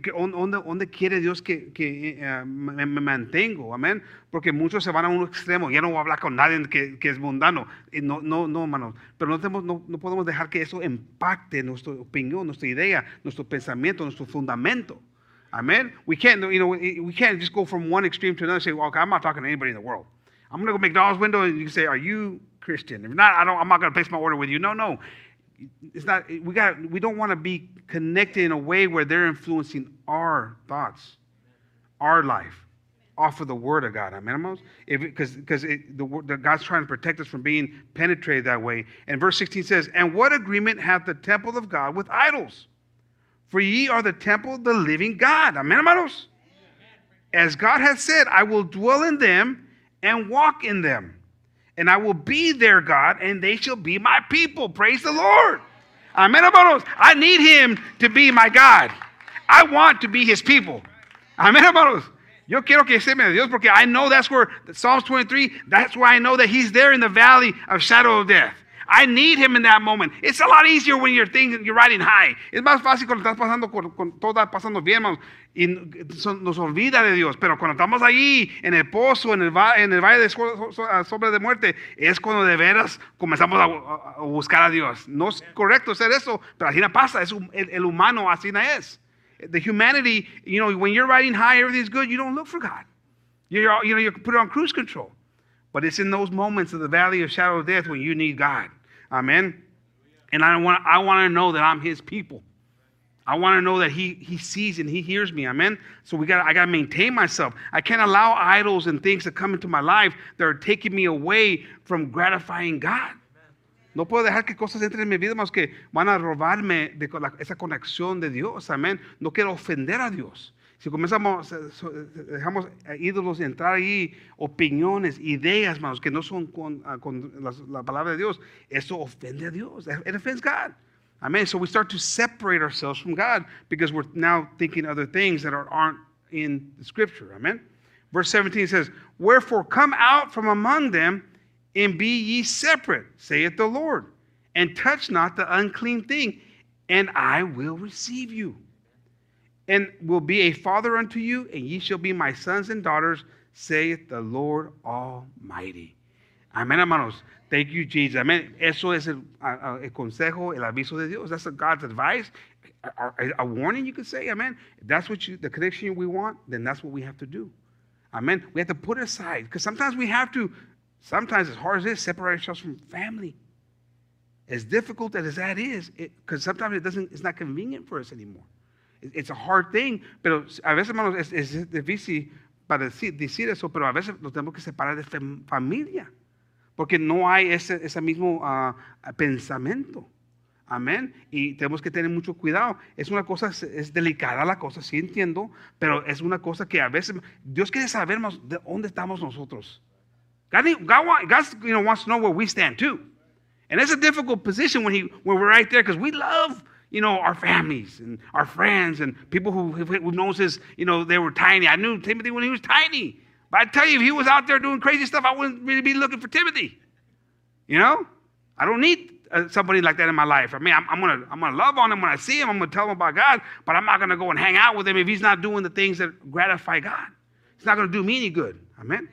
¿Dónde, quiere Dios que, que uh, me, me, mantengo? Amén. Porque muchos se van a un extremo. Ya no voy a hablar con nadie que, que es mundano. No, no, no, hermano. Pero no, tenemos, no, no, podemos dejar que eso impacte nuestra opinión, nuestra idea, nuestro pensamiento, nuestro fundamento. Amén. We can't, you know, we can't just go from one extreme to another and say, well, okay, I'm not talking to anybody in the world. I'm going to go McDonald's window and you can say, are you Christian? If not, I don't, I'm not going to place my order with you. No, no it's not we got we don't want to be connected in a way where they're influencing our thoughts our life off of the word of god amen because because the, the god's trying to protect us from being penetrated that way. And verse 16 says and what agreement hath the temple of god with idols? For ye are the temple of the living god amen as god hath said i will dwell in them and walk in them and I will be their God, and they shall be my people. Praise the Lord. Amen. I need him to be my God. I want to be his people. Amen, hermanos. Yo quiero que esté de Dios porque I know that's where Psalms 23, that's why I know that he's there in the valley of shadow of death. I need him in that moment. It's a lot easier when you're thinking, you're riding high. Es más fácil cuando estás pasando con todo pasando bien, hermanos, y nos olvida de Dios. Pero cuando estamos ahí en el pozo, en el, en el valle de sombra de muerte, es cuando de veras comenzamos a, a, buscar a Dios. No es correcto hacer eso, pero así no pasa. Es el, el humano así no es. The humanity, you know, when you're riding high, everything's good. You don't look for God. You're, you know, you put it on cruise control. But it's in those moments of the valley of shadow of death when you need God. Amen. And I want, I want to know that I'm his people. I want to know that he, he sees and he hears me. Amen. So we got I got to maintain myself. I can't allow idols and things to come into my life that are taking me away from gratifying God. No puedo dejar que cosas entren en mi vida más que van a robarme de esa conexión de Dios. Amén. No quiero ofender a Dios. Si comenzamos, eh, eh, dejamos a ídolos entrar ahí, opiniones, ideas, hermanos, que no son con, ah, con la, palabra de Dios, eso ofende a Dios. It offends God. Amen. So we start to separate ourselves from God because we're now thinking other things that are, aren't in the scripture. Amen. Verse 17 says, Wherefore come out from among them and be ye separate, saith the Lord, and touch not the unclean thing, and I will receive you and will be a father unto you, and ye shall be my sons and daughters, saith the Lord Almighty. Amén, hermanos. Thank you, Jesus. Amén. Eso es el, el consejo, el aviso de Dios. That's God's advice. A, a- warning, you could say. Amen. If that's what you, the connection we want, then that's what we have to do. Amen. We have to put aside, because sometimes we have to, sometimes as hard as it is, separate ourselves from family. As difficult as that is, because sometimes it doesn't, it's not convenient for us anymore. It- It's a hard thing, pero a veces, hermanos, es, es difícil para decir, decir eso, pero a veces nos tenemos que separar de fam- familia, porque no hay ese, ese mismo ah, pensamiento. Amén. Y tenemos que tener mucho cuidado. Es una cosa, es, delicada la cosa, sí entiendo, pero es una cosa que a veces Dios quiere saber más de dónde estamos nosotros. God, God, God, you know, wants to know where we stand too. And it's a difficult position when, he, when we're right there because we love, you know, our families and our friends and people who, who knows his, you know, they were tiny. I knew Timothy when he was tiny. But I tell you, if he was out there doing crazy stuff, I wouldn't really be looking for Timothy. You know? I don't need uh, somebody like that in my life. I mean, I'm, I'm to I'm gonna love on him when I see him. I'm to tell him about God, but I'm not going to go and hang out with him if he's not doing the things that gratify God. It's not going to do me any good. Amen?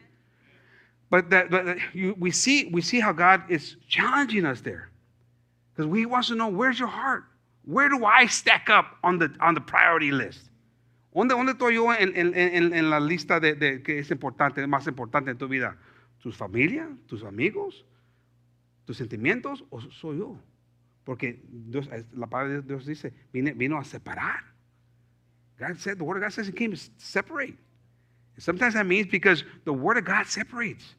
But that, but that you, we see we see how God is challenging us there, because He wants to know where's your heart. Where do I stack up on the on the priority list? ¿Dónde, dónde estoy yo en, en, en, en la lista de, de que es importante, más importante en tu vida? ¿Tus familia? ¿Tus amigos? ¿Tus sentimientos? ¿O soy yo? Porque Dios, la palabra de Dios dice, vine, vino a separar. God said, the word of God says He came to separate. Sometimes that means because the Word of God separates.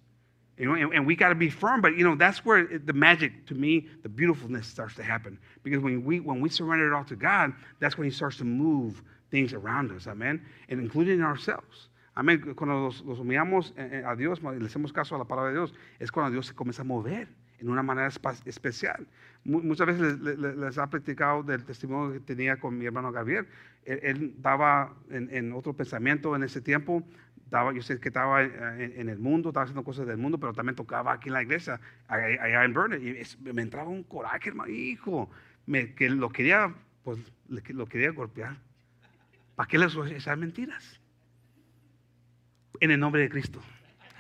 You know, and, and we got to be firm, but you know, that's where it- the magic, to me, the beautifulness starts to happen. Because when we when we surrender it all to God, that's when He starts to move things around us, amen, and including ourselves. Amén. Cuando los, los humillamos eh, eh, a Dios, le hacemos caso a la palabra de Dios, es cuando Dios se comienza a mover en una manera especial. Mu- Muchas veces les, les- les ha platicado del testimonio que tenía con mi hermano Gabriel. Él, él daba en, en otro pensamiento en ese tiempo, daba, yo sé que estaba eh, en, en el mundo, estaba haciendo cosas del mundo, pero también tocaba aquí en la iglesia, allá en Burnett. Y es- me entraba un coraje, hermano, hijo, me, que lo quería, pues, lo quería golpear. ¿Para qué les voy a echar mentiras? En el nombre de Cristo.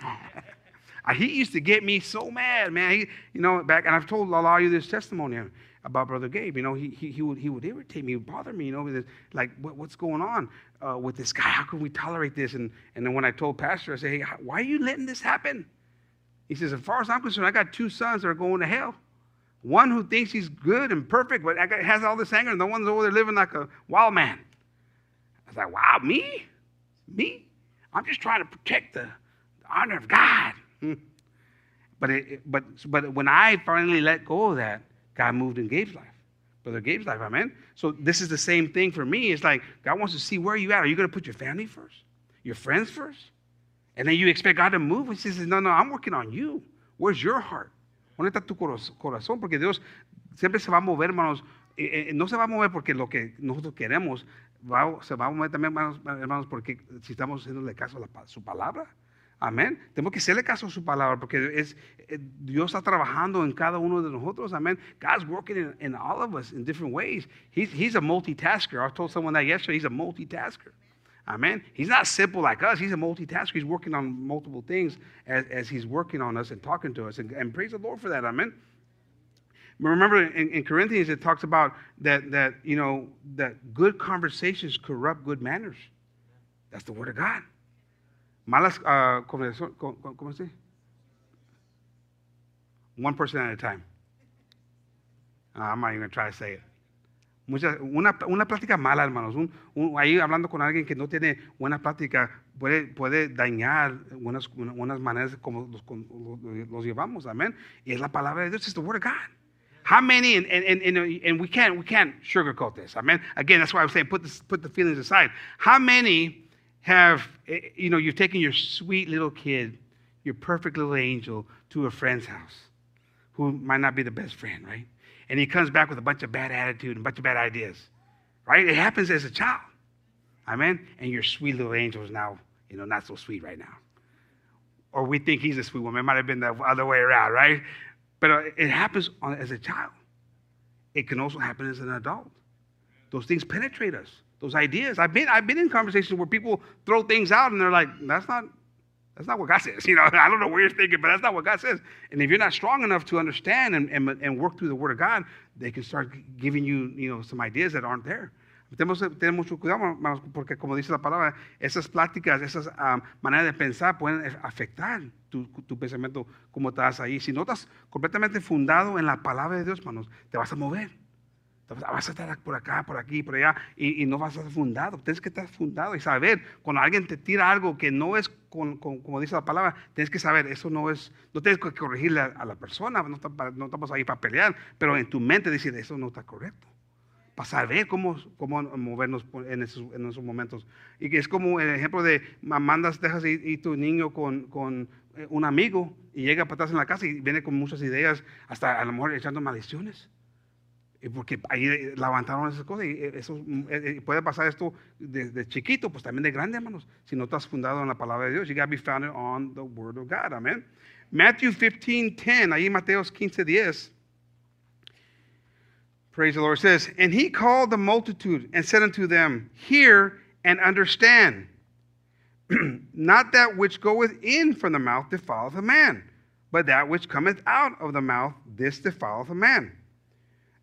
He used to get me so mad, man. He, you know, back, and I've told a lot of you this testimony about Brother Gabe. You know, he, he, he, would, he would irritate me, bother me, you know, like, what, what's going on uh, with this guy? How can we tolerate this? And, and then when I told Pastor, I said, hey, why are you letting this happen? He says, as far as I'm concerned, I got two sons that are going to hell. One who thinks he's good and perfect, but has all this anger, and the one's over there living like a wild man. I was like, wow, me? Me? I'm just trying to protect the, the honor of God. Hmm. But, it, but, but when I finally let go of that, God moved in Gabe's life. Brother Gabe's life, amen? So this is the same thing for me. It's like God wants to see where you at. Are you going to put your family first? Your friends first? And then you expect God to move? He says, no, no, I'm working on you. Where's your heart? ¿Dónde está tu corazón? Porque Dios siempre se va a mover, hermanos. Eh, eh, no se va a mover porque lo que nosotros queremos, va- se va a mover también, hermanos, hermanos, porque si estamos haciéndole caso a la su palabra. Amén. Tenemos que hacerle caso a su palabra porque es, eh, Dios está trabajando en cada uno de nosotros. Amén. God's working in, in all of us in different ways. He's, he's a multitasker. I told someone that yesterday. He's a multitasker. Amen. He's not simple like us. He's a multitasker. He's working on multiple things as, as he's working on us and talking to us. And, and praise the Lord for that. Amen. Remember in, in Corinthians it talks about that that you know that good conversations corrupt good manners. That's the word of God. Malas uh. One person at a time. Uh, I'm not even going to try to say it. Una, una plática mala, hermanos. Un- un- ahí hablando con alguien que no tiene buena plática puede, puede dañar unas maneras como los, los- los llevamos. Amén. Y es la palabra de Dios. Es the word of God. How many, and, and, and, and, we can't we can't sugarcoat this. I mean, again, that's why I'm saying put this, put the feelings aside. How many have eh, you know you've taken your sweet little kid, your perfect little angel, to a friend's house, who might not be the best friend, right? And he comes back with a bunch of bad attitude and a bunch of bad ideas, right? It happens as a child, amen. And your sweet little angel is now you know not so sweet right now, or we think he's a sweet woman. It might have been the other way around, right? But it happens as a child. It can also happen as an adult. Those things penetrate us. Those ideas. I've been I've been in conversations where people throw things out and they're like, "That's not that's not what God says." You know, I don't know what you're thinking, but that's not what God says. And if you're not strong enough to understand and, and, and work through the Word of God, they can start giving you you know some ideas that aren't there. Tenemos tener mucho cuidado, porque como dice la palabra, esas pláticas, esas um, maneras de pensar pueden afectar tu, pensamiento como estás ahí. Si no estás completamente fundado en la palabra de Dios, hermanos, te vas a mover. Vas a estar por acá, por aquí, por allá, y, y, no vas a estar fundado. Tienes que estar fundado y saber, cuando alguien te tira algo que no es con, como dice la palabra, tienes que saber, eso no es, no tienes que corregirle a, la persona, no, estamos ahí para pelear, pero en tu mente decir, eso no está correcto para saber cómo, cómo movernos en esos, en esos, momentos. Y que es como el ejemplo de mandas, dejas ir, tu niño con, un amigo y llega para atrás en la casa y viene con muchas ideas, hasta a lo echando maldiciones. Porque ahí levantaron esas cosas y eh, eso eh, puede pasar esto desde chiquito, pues también de grande, hermanos. Si no estás fundado en la palabra de Dios, you got to be founded on the word of God. Amén. Matthew 15, 10, ahí Mateos 15, 10. Praise the Lord. Says, And he called the multitude and said unto them, Hear and understand. Not that which goeth in from the mouth defileth a man, but that which cometh out of the mouth, this defileth a man.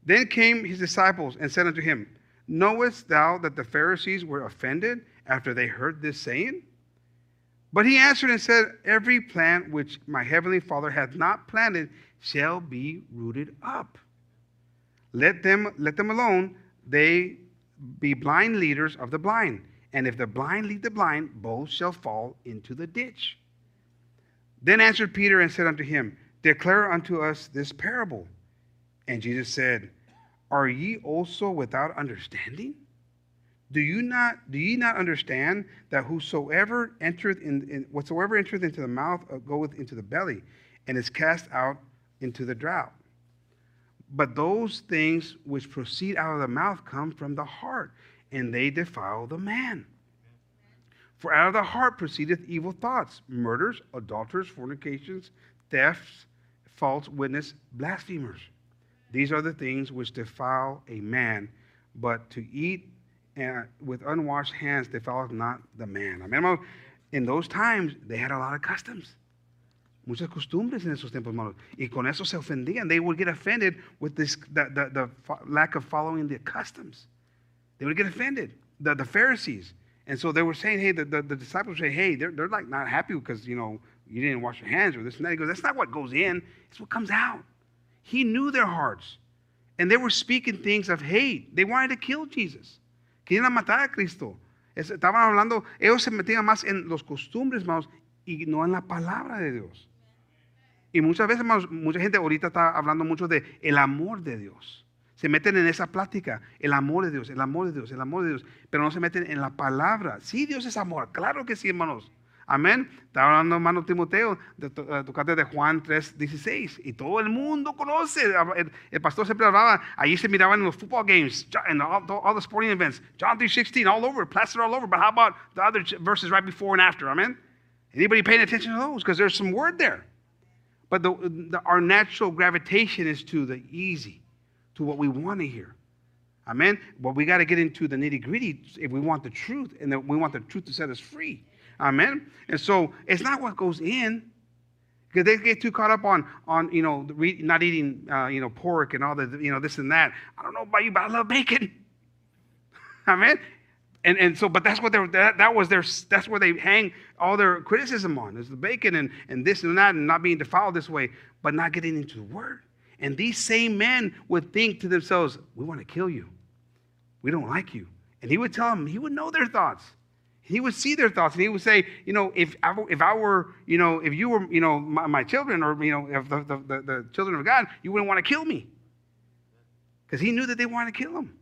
Then came his disciples and said unto him, Knowest thou that the Pharisees were offended after they heard this saying? But he answered and said, Every plant which my heavenly Father hath not planted shall be rooted up. Let them, let them alone. They be blind leaders of the blind. And if the blind lead the blind, both shall fall into the ditch. Then answered Peter and said unto him, Declare unto us this parable. And Jesus said, Are ye also without understanding? Do you not do ye not understand that whosoever entereth in, in whatsoever entereth into the mouth uh, goeth into the belly, and is cast out into the drought? But those things which proceed out of the mouth come from the heart, and they defile the man. For out of the heart proceedeth evil thoughts, murders, adulterers, fornications, thefts, false witness, blasphemers. These are the things which defile a man, but to eat uh, with unwashed hands defileth not the man. I mean, in those times, they had a lot of customs. muchas costumbres en esos tiempos, hermanos. Y con eso se ofendían. They would get offended with this, the, the, the lack of following the customs. They would get offended, the, the Pharisees. And so they were saying, hey, the, the, the disciples say, hey, they're, they're like not happy because, you know, you didn't wash your hands or this and that. He goes, that's not what goes in, it's what comes out. He knew their hearts. And they were speaking things of hate. They wanted to kill Jesus. Querían matar a Cristo. Estaban hablando, ellos se metían más en los costumbres, hermanos, y no en la palabra de Dios. Y muchas veces, mucha gente ahorita está hablando mucho de el amor de Dios. Se meten en esa plática, el amor de Dios, el amor de Dios, el amor de Dios, pero no se meten en la palabra. Sí, Dios es amor, claro que sí, hermanos. Amén. Está hablando hermano Timoteo, de, de, de Juan 3, 16. Y todo el mundo conoce. El, pastor siempre hablaba, ahí se miraban en los football games, en all, all, the sporting events. John 3, 16, all over, plastered all over. But how about the other verses right before and after? Amen. Anybody paying attention to those? Because there's some word there. But the, the, our natural gravitation is to the easy, to what we want to hear. Amen. But we got to get into the nitty gritty if we want the truth, and that we want the truth to set us free. Amen. And so it's not what goes in, because they get too caught up on on you know not eating uh, you know pork and all the you know this and that. I don't know about you, but I love bacon. Amen. And, and so, but that's what they're, that, that was their, that's where they hang all their criticism on is the bacon and, and this and that and not being defiled this way, but not getting into the word. And these same men would think to themselves, we want to kill you. We don't like you. And he would tell them, he would know their thoughts. He would see their thoughts and he would say, you know, if I, if I were, you know, if you were, you know, my, my children or, you know, if the, the, the, the children of God, you wouldn't want to kill me. because he knew that they wanted to kill him.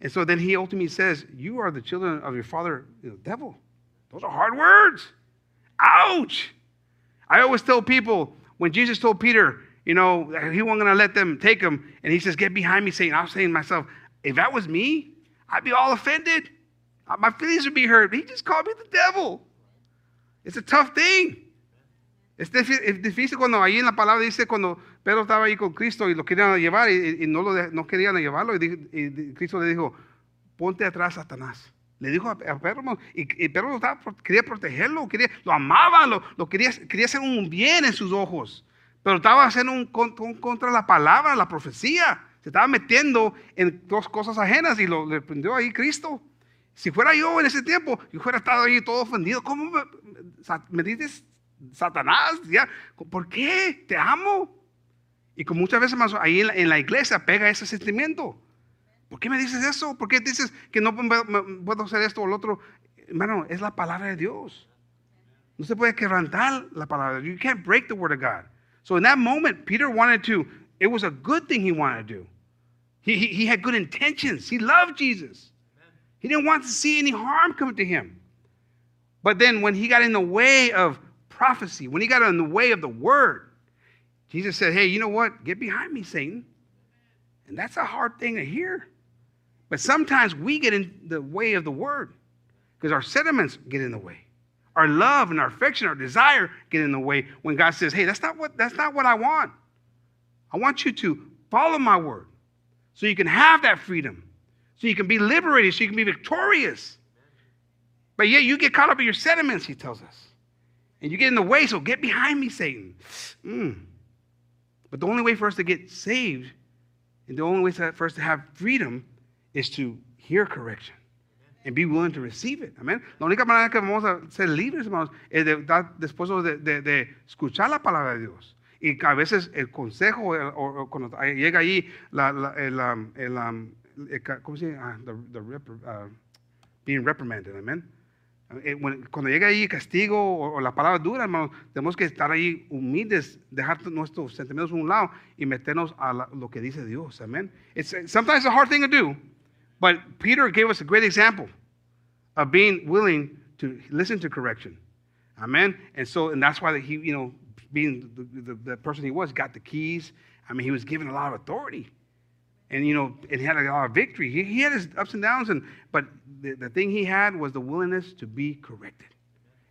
And so then he ultimately says, You are the children of your father, the devil. Those are hard words. Ouch. I always tell people when Jesus told Peter, you know, he wasn't going to let them take him, and he says, Get behind me, Satan. I was saying to myself, If that was me, I'd be all offended. My feelings would be hurt. He just called me the devil. It's a tough thing. Es difícil cuando ahí en la palabra dice cuando Pedro estaba ahí con Cristo y lo querían llevar y, y no, lo no querían llevarlo y, y, Cristo le dijo, ponte atrás, Satanás. Le dijo a, a Pedro, y, y Pedro estaba, quería protegerlo, quería, lo amaba, lo, lo, quería, quería hacer un bien en sus ojos, pero estaba haciendo un, contra la palabra, la profecía. Se estaba metiendo en dos cosas ajenas y lo le prendió ahí Cristo. Si fuera yo en ese tiempo, yo hubiera estado ahí todo ofendido. ¿Cómo me, dices Satanás? Ya, ¿Por qué? Te amo. Y con muchas veces más ahí en la, en la, iglesia pega ese sentimiento. ¿Por qué me dices eso? ¿Por qué dices que no puedo hacer esto o lo otro? Hermano, es la palabra de Dios. No se puede quebrantar la palabra. You can't break the word of God. So in that moment, Peter wanted to, it was a good thing he wanted to do. He, he, he had good intentions. He loved Jesus. He didn't want to see any harm come to him. But then when he got in the way of prophecy, when he got in the way of the word, Jesus said, Hey, you know what? Get behind me, Satan. And that's a hard thing to hear. But sometimes we get in the way of the word because our sentiments get in the way. Our love and our affection, our desire get in the way when God says, Hey, that's not what, that's not what I want. I want you to follow my word so you can have that freedom so you can be liberated, so you can be victorious. But yet you get caught up in your sentiments, he tells us. And you get in the way, so get behind me, Satan. Mm. But the only way for us to get saved and the only way for us to have freedom is to hear correction and be willing to receive it. Amen. La única manera que vamos a ser libres, hermanos, es de, después de, de, de, escuchar la palabra de Dios. Y a veces el consejo, o, cuando llega ahí la, la, el, el, um, ¿cómo se llama? Ah, the, the uh, being reprimanded, amén. Eh, cuando llega ahí castigo o, o, la palabra dura, hermano, tenemos que estar ahí humildes, dejar nuestros sentimientos a un lado y meternos a la, lo que dice Dios, amén. It's sometimes a hard thing to do, but Peter gave us a great example of being willing to listen to correction, amen. And so, and that's why he, you know, being the, the, the person he was, got the keys. I mean, he was given a lot of authority and you know, it had a lot of victory. He, he had his ups and downs, and but the, the thing he had was the willingness to be corrected.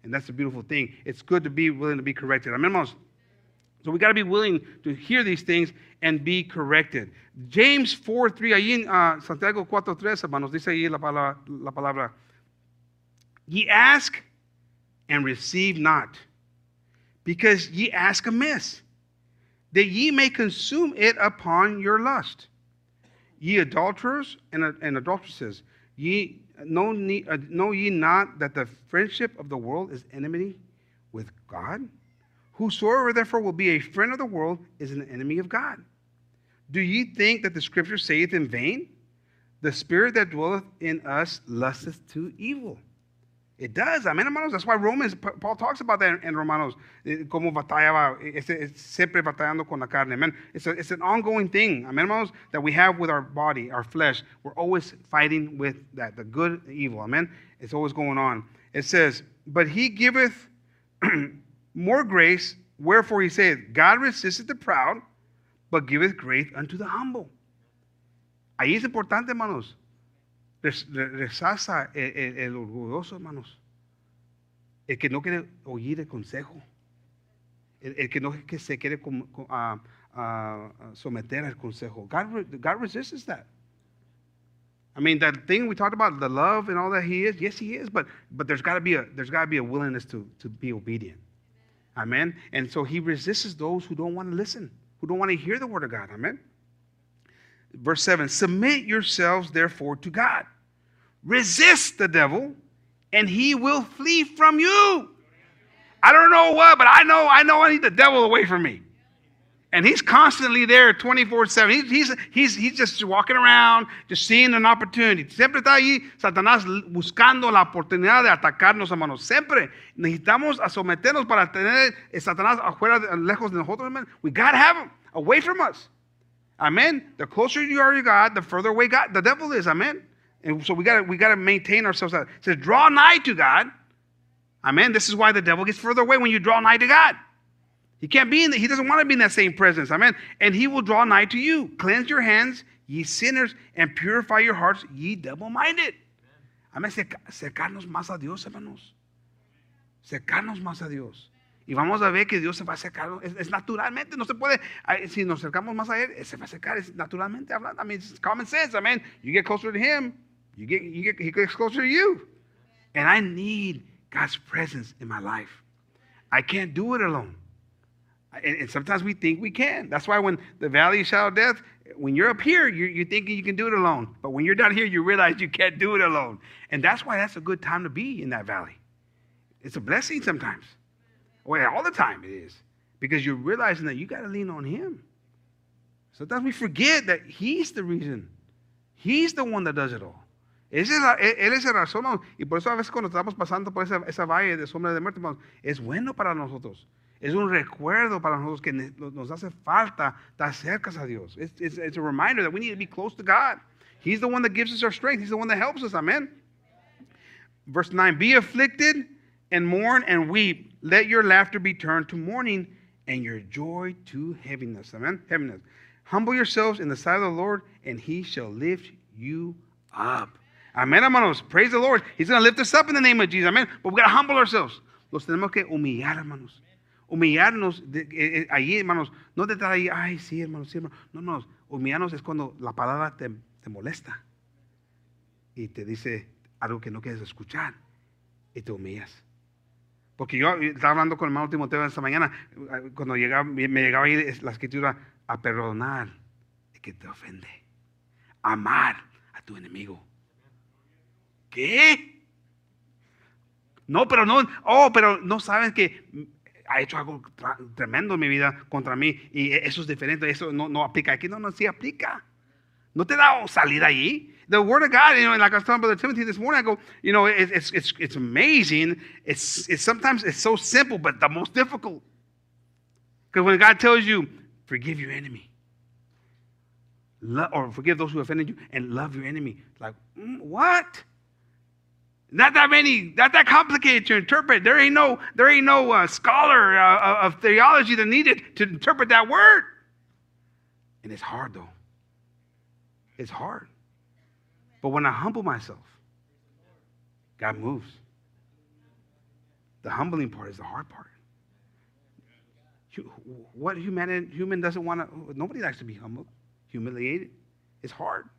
And that's the beautiful thing. It's good to be willing to be corrected. Amen, So we got to be willing to hear these things and be corrected. James 4, 3, ahí en uh, Santiago 4, 3, hermanos, dice ahí la palabra, la palabra, ye ask and receive not, because ye ask amiss, that ye may consume it upon your lust. Ye adulterers and, and adulteresses, ye know, uh, know ye not that the friendship of the world is enmity with God? Whosoever therefore will be a friend of the world is an enemy of God. Do ye think that the scripture saith in vain? The spirit that dwelleth in us lusteth to evil. It does, amén, hermanos. That's why Romans, Paul talks about that in Romanos, eh, como batallaba, siempre batallando con la carne, amen. It's, a, it's an ongoing thing, amén, hermanos, that we have with our body, our flesh. We're always fighting with that, the good, the evil, amen. It's always going on. It says, but he giveth more grace, wherefore he saith, God resisteth the proud, but giveth grace unto the humble. Ahí es importante, hermanos. el, el, el, orgulloso, hermanos. El que no quiere oír el consejo. El, el que no que se quiere com, com, uh, uh, someter al consejo. God, God resists that. I mean, that thing we talked about, the love and all that he is, yes, he is, but, but there's got to be a, there's got to be a willingness to, to be obedient. Amen. And so he resists those who don't want to listen, who don't want to hear the word of God. Amen. Verse 7 Submit yourselves, therefore, to God. Resist the devil, and he will flee from you. I don't know what, but I know I know I need the devil away from me. And he's constantly there 24 7. He's, he's, he's, just walking around, just seeing an opportunity. Siempre está ahí Satanás buscando la oportunidad de atacarnos, hermanos. Siempre necesitamos someternos para tener Satanás afuera, lejos de nosotros, hermanos. We got to have him away from us. Amen. The closer you are to God, the further away God, the devil is. Amen. And so we gotta we gotta maintain ourselves. It says, draw nigh to God. Amen. This is why the devil gets further away when you draw nigh to God. He can't be in the, he doesn't want to be in that same presence. Amen. And he will draw nigh to you. Cleanse your hands, ye sinners, and purify your hearts, ye double-minded. Amén. Cercarnos más a Dios, hermanos. Cercarnos más a Dios. Y vamos a ver que Dios se va a acercar. Es, es naturalmente, no se puede. Si nos acercamos más a Él, se va a acercar. Es naturalmente hablando. I mean, it's common sense. I mean, you get closer to Him, you get, you get, He gets closer to you. And I need God's presence in my life. I can't do it alone. And, and, sometimes we think we can. That's why when the valley of shadow of death, when you're up here, you're, you're, thinking you can do it alone. But when you're down here, you realize you can't do it alone. And that's why that's a good time to be in that valley. It's a blessing sometimes. Well, all the time it is. Because you're realizing that you got to lean on Him. Sometimes we forget that He's the reason. He's the one that does it all. Él es el razón, y por eso a veces cuando estamos pasando por esa, esa valle de sombra de muerte, es bueno para nosotros. Es un recuerdo para nosotros que nos hace falta estar cerca a Dios. It's, it's, it's, a reminder that we need to be close to God. He's the one that gives us our strength. He's the one that helps us. Amen. Verse 9 Be afflicted and mourn and weep. Let your laughter be turned to mourning and your joy to heaviness. Amen. Heaviness. Humble yourselves in the sight of the Lord, and he shall lift you up. Amen, hermanos. Praise the Lord. He's going to lift us up in the name of Jesus. Amen. But we got to humble ourselves. Los tenemos que humillar, hermanos. Humillarnos eh, eh, ahí, hermanos, no de estar ahí, ay, sí, hermanos, sí, hermanos. No, no, humillarnos es cuando la palabra te, te molesta y te dice algo que no quieres escuchar y te humillas. Porque yo estaba hablando con el hermano Timoteo esta mañana, eh, cuando llegaba, me llegaba ahí la escritura a perdonar y que te ofende. Amar a tu enemigo. ¿Qué? No, pero no, oh, pero no sabes que ha hecho algo tremendo en mi vida contra mí y eso es diferente, eso no, no aplica aquí, no, no, sí aplica. No te da salida ahí. The Word of God, you know, like I was talking about Timothy this morning, I go, you know, it, it's, it's, it's amazing. It's, it's sometimes it's so simple, but the most difficult. Because when God tells you, forgive your enemy, or forgive those who offended you, and love your enemy, like, mm, what? Not that many, not that complicated to interpret. There ain't no, there ain't no uh, scholar uh, of theology that needed to interpret that word. And it's hard though. It's hard. But when I humble myself, God moves. The humbling part is the hard part. What human, human doesn't want to, nobody likes to be humbled, humiliated. It's hard.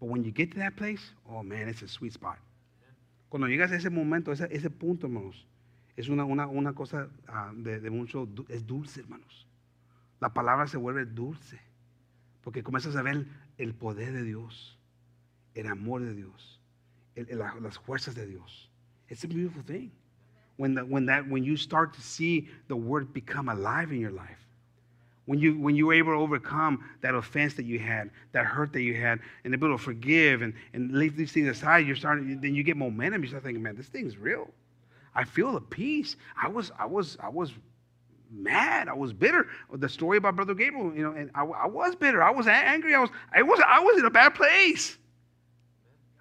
But when you get to that place, oh man, it's a sweet spot. Cuando llegas a ese momento, ese, ese punto, hermanos, es una, una, una cosa uh, de, de, mucho, es dulce, hermanos. La palabra se vuelve dulce, porque comienzas a ver el poder de Dios, el amor de Dios, las fuerzas de Dios. It's a beautiful thing. When, the, when, that, when you start to see the word become alive in your life. When you, when you were able to overcome that offense that you had, that hurt that you had, and able to forgive and, and leave these things aside, you're starting, then you get momentum. You start thinking, man, this thing's real. I feel the peace. I was, I was, I was mad. I was bitter. The story about Brother Gabriel, you know, and I, I was bitter. I was angry. I was, I was, I was in a bad place.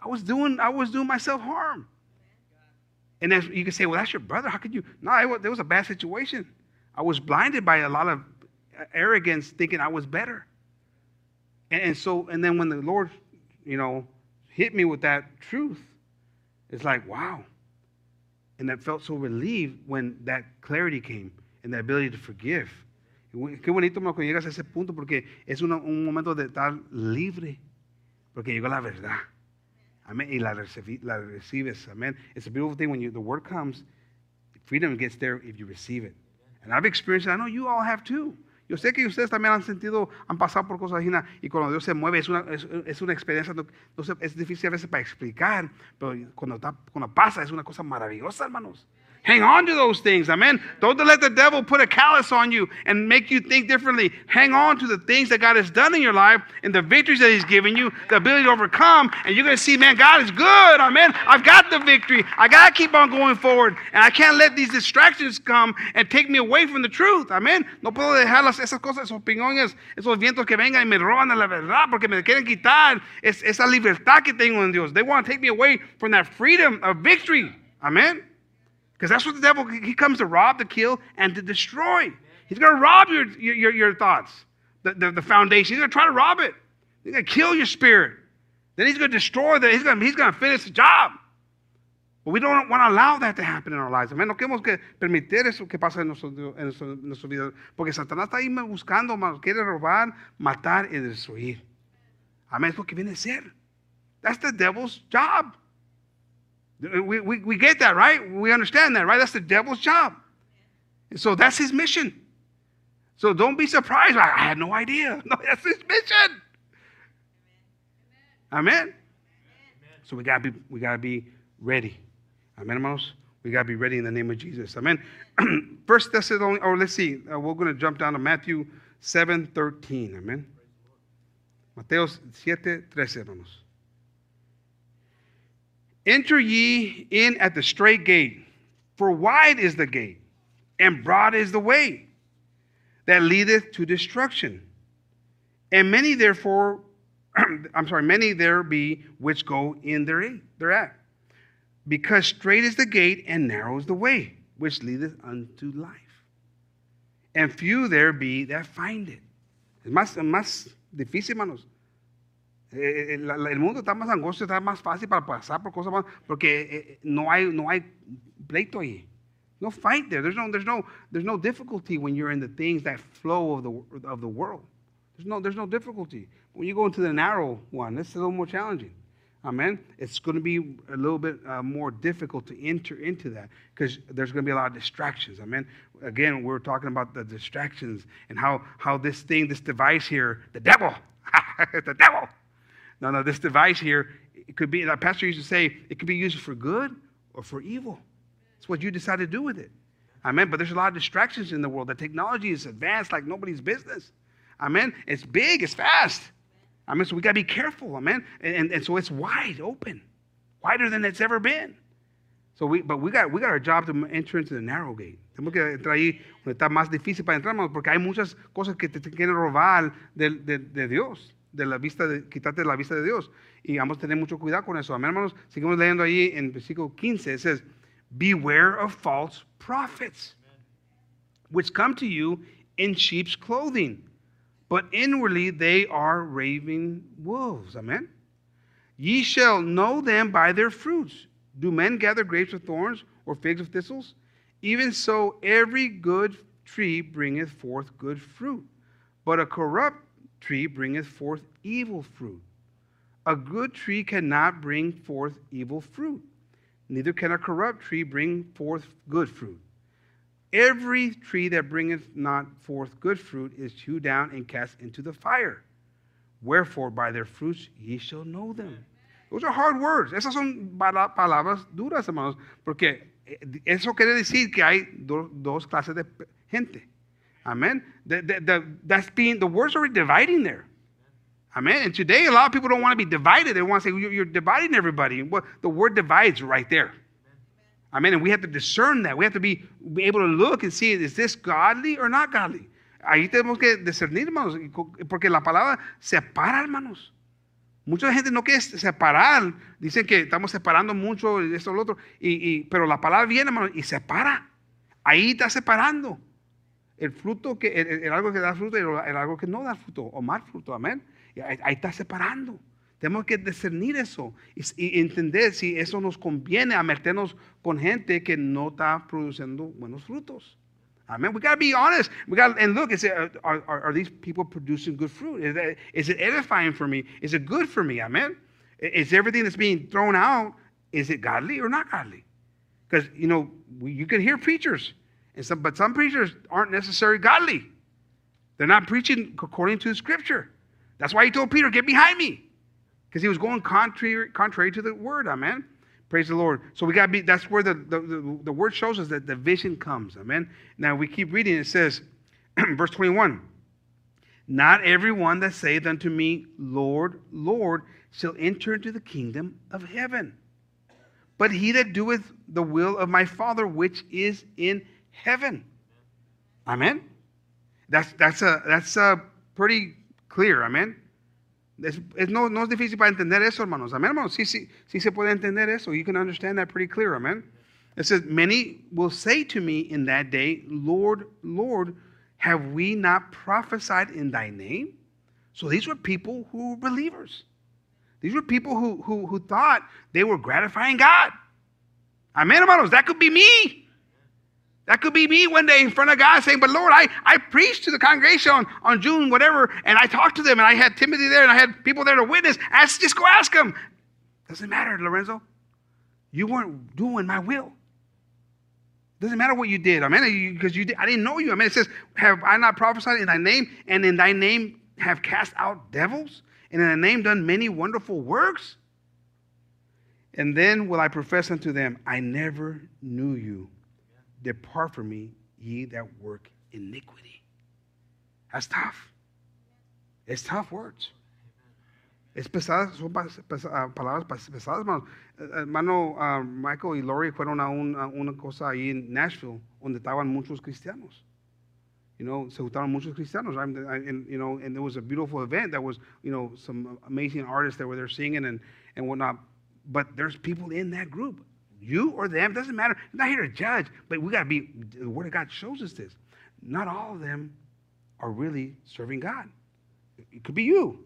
I was doing, I was doing myself harm. And then you can say, well, that's your brother. How could you? No, it there was a bad situation. I was blinded by a lot of arrogance thinking I was better. And, and so, and then when the Lord, you know, hit me with that truth, it's like, wow. And I felt so relieved when that clarity came and the ability to forgive. Qué bonito cuando llegas a ese punto porque es una, un momento de estar libre, porque llegó la verdad. Amén. Y la, recibi, la recibes. Amén. It's a beautiful thing when you, the word comes, freedom gets there if you receive it. And I've experienced it. I know you all have too. Yo sé que ustedes también han sentido, han pasado por cosas así, y cuando Dios se mueve es una, es, es una experiencia, no, es difícil a veces para explicar, pero cuando, está, cuando pasa es una cosa maravillosa, hermanos. Hang on to those things, amen. Don't let the devil put a callus on you and make you think differently. Hang on to the things that God has done in your life and the victories that He's given you, the ability to overcome, and you're going to see, man, God is good, amen. I've got the victory. I got to keep on going forward, and I can't let these distractions come and take me away from the truth, amen. No puedo dejar esas cosas, esos opiniones, esos vientos que vengan y me roban a la verdad porque me quieren quitar es, esa libertad que tengo en Dios. They want to take me away from that freedom of victory, amen. Because that's what the devil, he comes to rob, to kill, and to destroy. He's going to rob your, your, your thoughts, the, the, the foundation. He's going to try to rob it. He's going to kill your spirit. Then he's going to destroy that. He's going to, he's going to finish the job. But we don't want to allow that to happen in our lives. Amén. No queremos que permitir eso que pasa en nuestro, en nuestro, en nuestra vida. Porque Satanás está ahí buscando, quiere robar, matar y destruir. Amén. Es lo que viene a ser. That's the devil's job. We, we, we get that, right? We understand that, right? That's the devil's job. And so that's his mission. So don't be surprised. I, I had no idea. No, that's his mission. Amen. Amen. So we gotta be we gotta be ready. Amen, hermanos. We gotta be ready in the name of Jesus. Amen. First Thessalonians, or let's see, uh, we're gonna jump down to Matthew 7 13. Amen. Mateo 7 13, hermanos. Enter ye in at the straight gate, for wide is the gate, and broad is the way that leadeth to destruction. And many therefore, I'm sorry, many there be which go in thereat. Because straight is the gate and narrow is the way which leadeth unto life. And few there be that find it. Es más, más difícil, hermanos. Eh, el, el, mundo está más angosto, está más fácil para pasar por cosas más, porque eh, no hay, no hay pleito ahí. No fight there. There's no, there's no, there's no difficulty when you're in the things that flow of the, of the world. There's no, there's no difficulty. When you go into the narrow one, it's a little more challenging. Amen. It's going to be a little bit uh, more difficult to enter into that because there's going to be a lot of distractions. Amen. Again, we're talking about the distractions and how, how this thing, this device here, the devil, the devil, no, no, this device here, it could be, like Pastor used to say, it could be used for good or for evil. It's what you decide to do with it. Amen. But there's a lot of distractions in the world. The technology is advanced like nobody's business. Amen. It's big, it's fast. Amen. So we got to be careful. Amen. And, and, and, so it's wide open, wider than it's ever been. So we, but we got, we got our job to enter into the narrow gate. Tenemos que entrar ahí donde está más difícil para entrar, porque hay muchas cosas que te quieren robar de, de, de Dios. De la vista de, quitarte la vista de Dios. Y vamos a tener mucho cuidado con eso. Amén, hermanos. Seguimos leyendo ahí en versículo 15. It says, Beware of false prophets, which come to you in sheep's clothing, but inwardly they are raving wolves. Amen. Ye shall know them by their fruits. Do men gather grapes of thorns or figs of thistles? Even so, every good tree bringeth forth good fruit, but a corrupt tree bringeth forth evil fruit. A good tree cannot bring forth evil fruit, neither can a corrupt tree bring forth good fruit. Every tree that bringeth not forth good fruit is hewed down and cast into the fire. Wherefore, by their fruits ye shall know them. Those are hard words. Esas son palabras duras, hermanos, porque eso quiere decir que hay dos clases de gente. Amen. The, the, that's being, the words are dividing there. Amen. And today, a lot of people don't want to be divided. They want to say, you're, dividing everybody. Well, the word divides right there. Amen. And we have to discern that. We have to be, be able to look and see, is this godly or not godly? Ahí tenemos que discernir, hermanos, porque la palabra separa, hermanos. Mucha gente no quiere separar. Dicen que estamos separando mucho, esto, lo otro. Y, y, pero la palabra viene, hermanos, y separa. Ahí está separando el fruto, que, el, el algo que da fruto y el, el, algo que no da fruto, o más fruto, amén. Y ahí, ahí, está separando. Tenemos que discernir eso y, y, entender si eso nos conviene a meternos con gente que no está produciendo buenos frutos. Amen. We got to be honest. We got and look. Is it, are, are, are, these people producing good fruit? Is, that, is it edifying for me? Is it good for me? Amen. Is everything that's being thrown out is it godly or not godly? Because you know we, you can hear preachers and some, but some preachers aren't necessarily godly. They're not preaching according to the scripture. That's why he told Peter, Get behind me. Because he was going contrary, contrary to the word, amen. Praise the Lord. So we got to be, that's where the, the, the, the word shows us that the vision comes. Amen. Now we keep reading. It says, verse 21 Not everyone that saith unto me, Lord, Lord, shall enter into the kingdom of heaven, but he that doeth the will of my Father which is in heaven. Amen. That's, that's, a, that's a pretty clear. Amen. Es, es, no, no es difícil para entender eso, hermanos. Amén, hermanos. Sí, sí, sí se puede entender eso. You can understand that pretty clear. Amen. It says, Many will say to me in that day, Lord, Lord, have we not prophesied in thy name? So these were people who were believers. These were people who, who, who thought they were gratifying God. Amen, hermanos. That could be me. That could be me one day in front of God saying, But Lord, I, I preached to the congregation on, on June, whatever, and I talked to them, and I had Timothy there, and I had people there to witness. Ask, just go ask them. Doesn't matter, Lorenzo. You weren't doing my will. Doesn't matter what you did. I mean, because you, did, I didn't know you. I mean, it says, Have I not prophesied in thy name, and in thy name have cast out devils, and in thy name done many wonderful works? And then will I profess unto them, I never knew you. Depart from me, ye that work iniquity. That's tough. It's tough words. Es pesada, son palabras pesadas, hermano. Hermano uh, Michael y Lori fueron a, una cosa ahí en Nashville, donde estaban muchos cristianos. You know, se juntaron muchos cristianos. I, and, you know, and there was a beautiful event. That was, you know, some amazing artists that were there singing and, and whatnot. But there's people in that group you or them, doesn't matter. I'm not here to judge, but we got to be, the Word of God shows us this. Not all of them are really serving God. It could be you.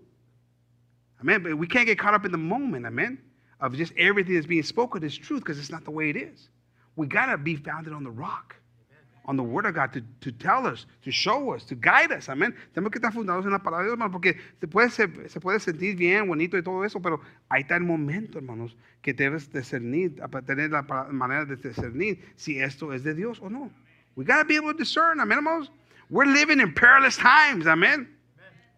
Amen. But we can't get caught up in the moment, amen, of just everything that's being spoken is truth because it's not the way it is. We got to be founded on the rock on the Word of God to, to tell us, to show us, to guide us. Amén. Tenemos que estar fundados en la palabra de Dios, hermanos, porque se puede, se, se, puede sentir bien, bonito y todo eso, pero ahí está el momento, hermanos, que debes discernir, tener la manera de discernir si esto es de Dios o no. We got to be able to discern, amén, hermanos. We're living in perilous times, amén.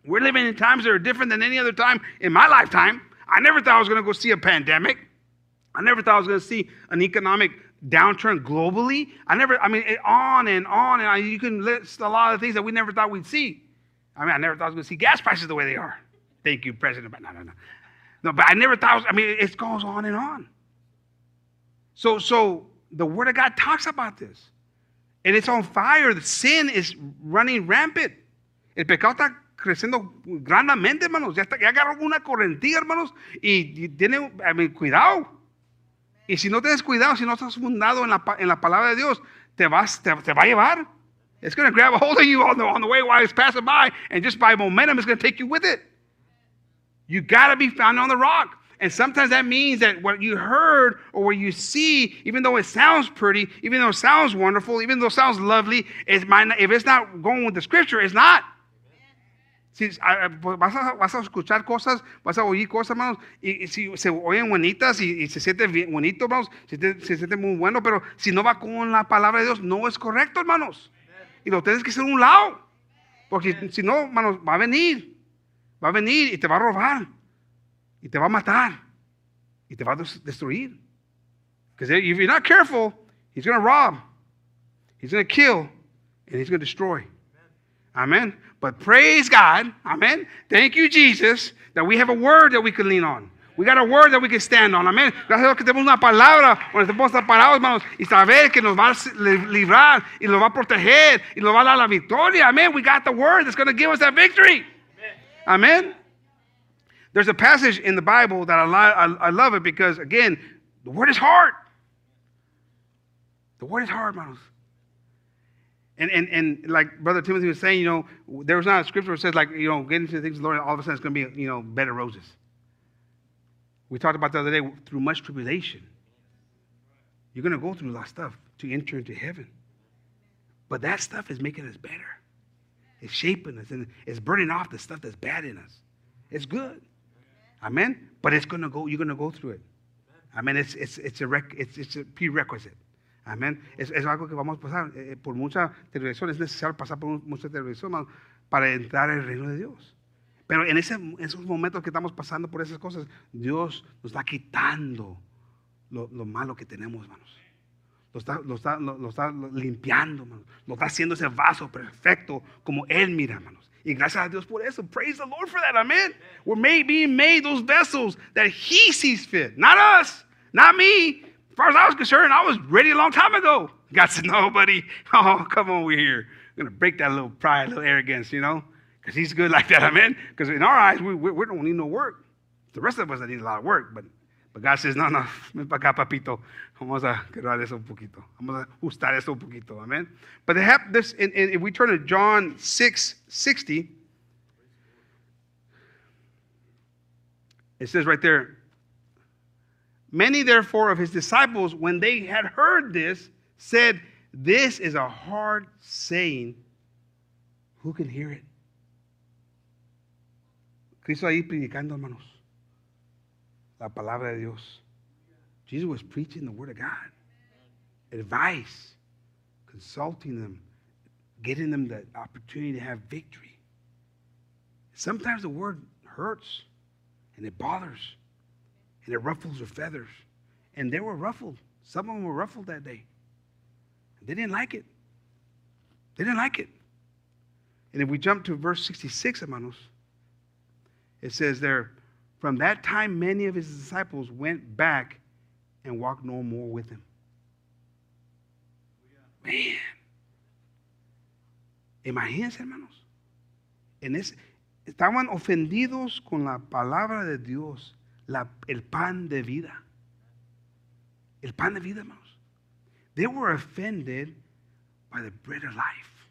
We're living in times that are different than any other time in my lifetime. I never thought I was going to go see a pandemic. I never thought I was going to see an economic downturn globally. I never, I mean, it, on and on, and I, you can list a lot of things that we never thought we'd see. I mean, I never thought to see gas prices the way they are. Thank you, President. But no, no, no. No, but I never thought, I mean, it goes on and on. So, so the Word of God talks about this. And it's on fire. The sin is running rampant. El pecado está creciendo grandemente, hermanos. Ya, está, ya agarró una correntilla, hermanos. Y, y tiene, I mean, cuidado. Y si no tienes cuidado, si no estás fundado en la, en la palabra de Dios, te, vas, te, te va a llevar. It's going to grab a hold of you on the, on the way while it's passing by, and just by momentum, it's going to take you with it. You got to be found on the rock. And sometimes that means that what you heard or what you see, even though it sounds pretty, even though it sounds wonderful, even though it sounds lovely, it might not, if it's not going with the scripture, it's not. Si, vas, a, vas, a, escuchar cosas, vas a oír cosas, hermanos, y, y si se oyen bonitas y, y, se siente bien, bonito, hermanos, se, se, siente muy bueno, pero si no va con la palabra de Dios, no es correcto, hermanos. Y lo tienes que hacer a un lado. Porque si no, hermanos, va a venir. Va a venir y te va a robar. Y te va a matar. Y te va a destruir. Because if you're not careful, he's going to rob. He's going to kill. And he's going to destroy. Amen. But praise God, amen. Thank you, Jesus, that we have a word that we can lean on. We got a word that we can stand on. Amén. Gracias a Dios que tenemos una palabra donde podemos estar parados, hermanos, y saber que nos va a librar y nos va a proteger y nos va a dar la victoria. Amén. We got the word that's going to give us that victory. Amen. There's a passage in the Bible that I, I, I love it because, again, the word is hard. The word is hard, hermanos. And, and, and like Brother Timothy was saying, you know, there was not a scripture that says, like, you know, getting to the things of the Lord, all of a sudden it's going to be, you know, of roses. We talked about the other day, through much tribulation. You're going to go through a lot of stuff to enter into heaven. But that stuff is making us better. It's shaping us and it's burning off the stuff that's bad in us. It's good. Amen. But it's going to go, you're going to go through it. I mean, it's, it's, it's, a, rec, it's, it's a prerequisite. Amén. Es, es, algo que vamos a pasar eh, por mucha televisión. Es necesario pasar por mucha televisión para entrar al reino de Dios. Pero en, ese, en esos momentos que estamos pasando por esas cosas, Dios nos está quitando lo, lo malo que tenemos, hermanos. Lo está, lo está, lo está limpiando, hermanos. Lo está haciendo ese vaso perfecto como Él mira, hermanos. Y gracias a Dios por eso. Praise the Lord for that. Amen. We're made, being made those vessels that He sees fit. Not us. Not me. As far as I was concerned, I was ready a long time ago. God said, no, buddy. Oh, come on, we're here. We're going to break that little pride, little arrogance, you know? Because He's good like that. Amen. Because in our eyes, we, we, we don't need no work. The rest of us that need a lot of work, but but God says, no, no, ven para acá, papito. Vamos a quebrar eso un poquito. Vamos a ajustar eso un poquito. Amen. But they have this, and, and if we turn to John 6 60, it says right there, Many, therefore, of his disciples, when they had heard this, said, This is a hard saying. Who can hear it? Cristo ahí predicando, hermanos. La palabra de Dios. Jesus was preaching the word of God. Advice, consulting them, getting them the opportunity to have victory. Sometimes the word hurts and it bothers and it ruffles their feathers. And they were ruffled. Some of them were ruffled that day. They didn't like it. They didn't like it. And if we jump to verse 66, hermanos, it says there, from that time, many of his disciples went back and walked no more with him. Man. Imagínense, hermanos. En ese, estaban ofendidos con la palabra de Dios, la, el pan de vida. El pan de vida, hermanos. They were offended by the bread of life.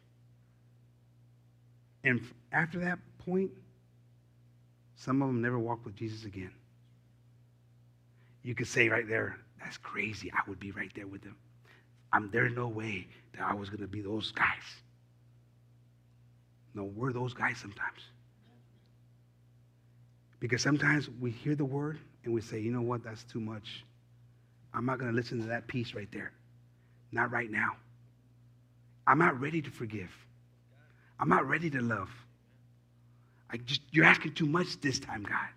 And after that point, some of them never walked with Jesus again. You could say right there, that's crazy. I would be right there with them. I'm there's no way that I was going to be those guys. No, we're those guys sometimes. Because sometimes we hear the word and we say, you know what, that's too much. I'm not going to listen to that piece right there. Not right now. I'm not ready to forgive. I'm not ready to love. I just you're asking too much this time, God.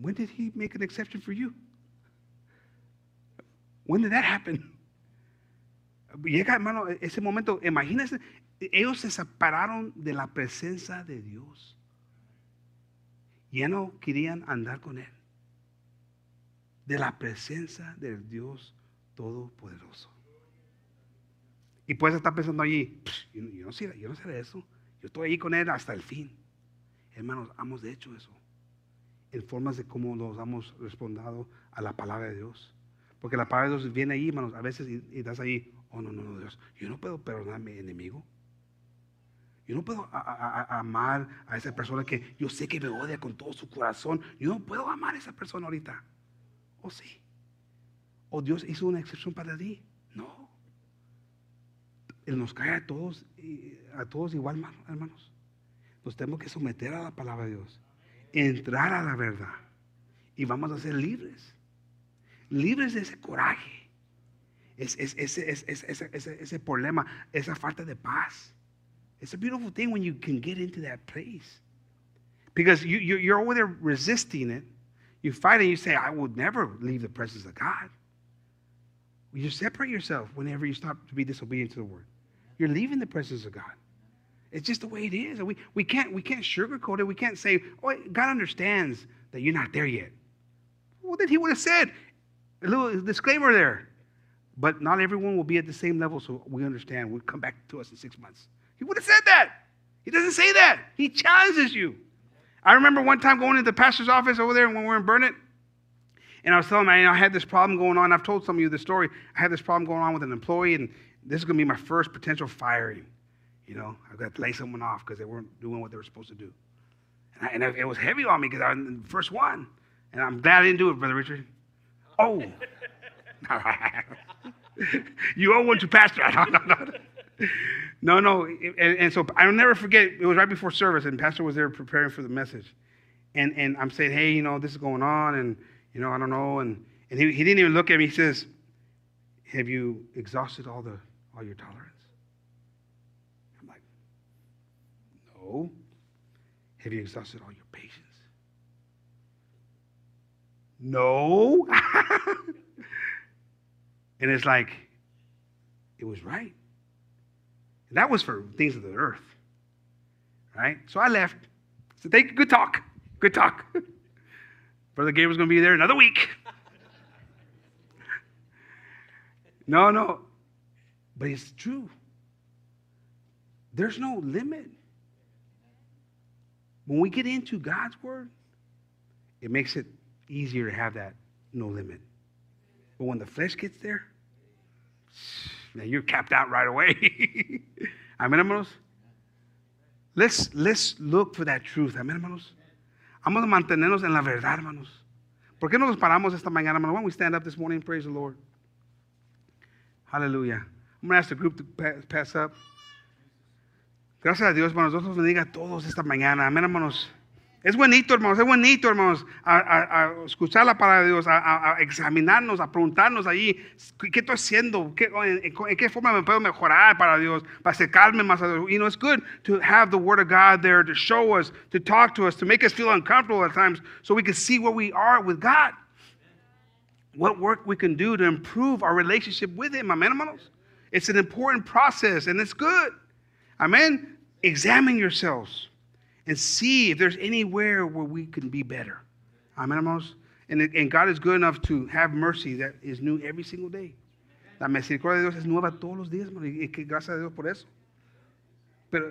When did he make an exception for you? When did that happen? Llega, hermano, ese momento, imagínense, ellos se separaron de la presencia de Dios. Ya no querían andar con Él. De la presencia del Dios Todopoderoso. Y puedes estar pensando allí, yo, no sé, yo no sé de eso. Yo estoy ahí con Él hasta el fin. Hermanos, hemos hecho eso. En formas de cómo nos hemos respondido a la palabra de Dios. Porque la palabra de Dios viene ahí, hermanos, a veces y, y estás ahí, oh no, no, no, Dios, yo no puedo perdonar a mi enemigo. Yo no puedo amar a esa persona que yo sé que me odia con todo su corazón. Yo no puedo amar a esa persona ahorita. ¿O sí? ¿O Dios hizo una excepción para ti? No. Él nos cae a todos, a todos igual, hermanos. Nos tenemos que someter a la palabra de Dios. Entrar a la verdad. Y vamos a ser libres. Libres de ese coraje. Es, es, ese, es, ese, ese, ese problema, esa falta de paz. It's a beautiful thing when you can get into that place. Because you, you, you're over there resisting it. You fight and you say, I would never leave the presence of God. You separate yourself whenever you stop to be disobedient to the word. You're leaving the presence of God. It's just the way it is. We, we, can't, we can't sugarcoat it. We can't say, oh, God understands that you're not there yet. Well, then he would have said, a little disclaimer there. But not everyone will be at the same level, so we understand. We'll come back to us in six months. He would have said that. He doesn't say that. He challenges you. I remember one time going into the pastor's office over there when we were in Burnett, and I was telling him I had this problem going on. I've told some of you the story. I had this problem going on with an employee, and this is going to be my first potential firing. You know, I've got to lay someone off because they weren't doing what they were supposed to do. And, I, and it was heavy on me because I was the first one. And I'm glad I didn't do it, Brother Richard. Oh. you owe one to Pastor. No, no, no. No, no. And, and, so I'll never forget, it was right before service, and Pastor was there preparing for the message. And, and I'm saying, hey, you know, this is going on, and, you know, I don't know. And, and he, he didn't even look at me. He says, have you exhausted all, the, all your tolerance? I'm like, no. Have you exhausted all your patience? No. and it's like, it was right. That was for things of the earth. Right? So I left. So thank you. Good talk. Good talk. Brother Gabriel's going to be there another week. no, no. But it's true. There's no limit. When we get into God's word, it makes it easier to have that no limit. But when the flesh gets there, now you're capped out right away. Amén, hermanos. Let's, let's look for that truth. Amén, hermanos. Vamos a mantenernos en la verdad, hermanos. ¿Por qué no nos paramos esta mañana, hermanos? Why don't we stand up this morning and praise the Lord? Hallelujah. I'm going to ask the group to pass up. Gracias a Dios, hermanos. Dios los bendiga a todos esta mañana. Amén, hermanos. Es bonito, hermanos, es bonito, hermanos, a, a- a escuchar la palabra de Dios, a, a- examinarnos, a preguntarnos ahí, ¿qué estoy haciendo? ¿Qué- en, en- en qué forma me puedo mejorar para Dios? Para acercarme más a Dios. You know, it's good to have the Word of God there to show us, to talk to us, to make us feel uncomfortable at times so we can see where we are with God. What work we can do to improve our relationship with Him. Amen, hermanos? It's an important process and it's good. Amen? Examine yourselves and see if there's anywhere where we can be better. Amen, hermanos? And, and God is good enough to have mercy that is new every single day. La misericordia de Dios es nueva todos los días, hermano, y que gracias a Dios por eso.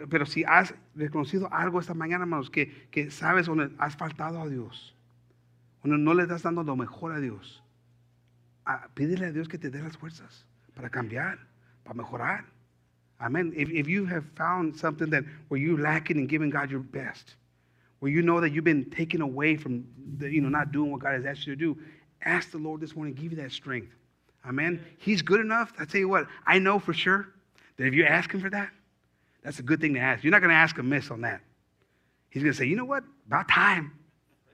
Pero, si has reconocido algo esta mañana, hermanos, que, que sabes donde has faltado a Dios, donde no le estás dando lo mejor a Dios, pídele a Dios que te dé las fuerzas para cambiar, para mejorar. Amen. If, if you have found something that where you're lacking in giving God your best, where you know that you've been taken away from, the, you know, not doing what God has asked you to do, ask the Lord this morning give you that strength. Amen. He's good enough. I tell you what, I know for sure that if you ask Him for that, that's a good thing to ask. You're not going to ask amiss on that. He's going to say, you know what? About time.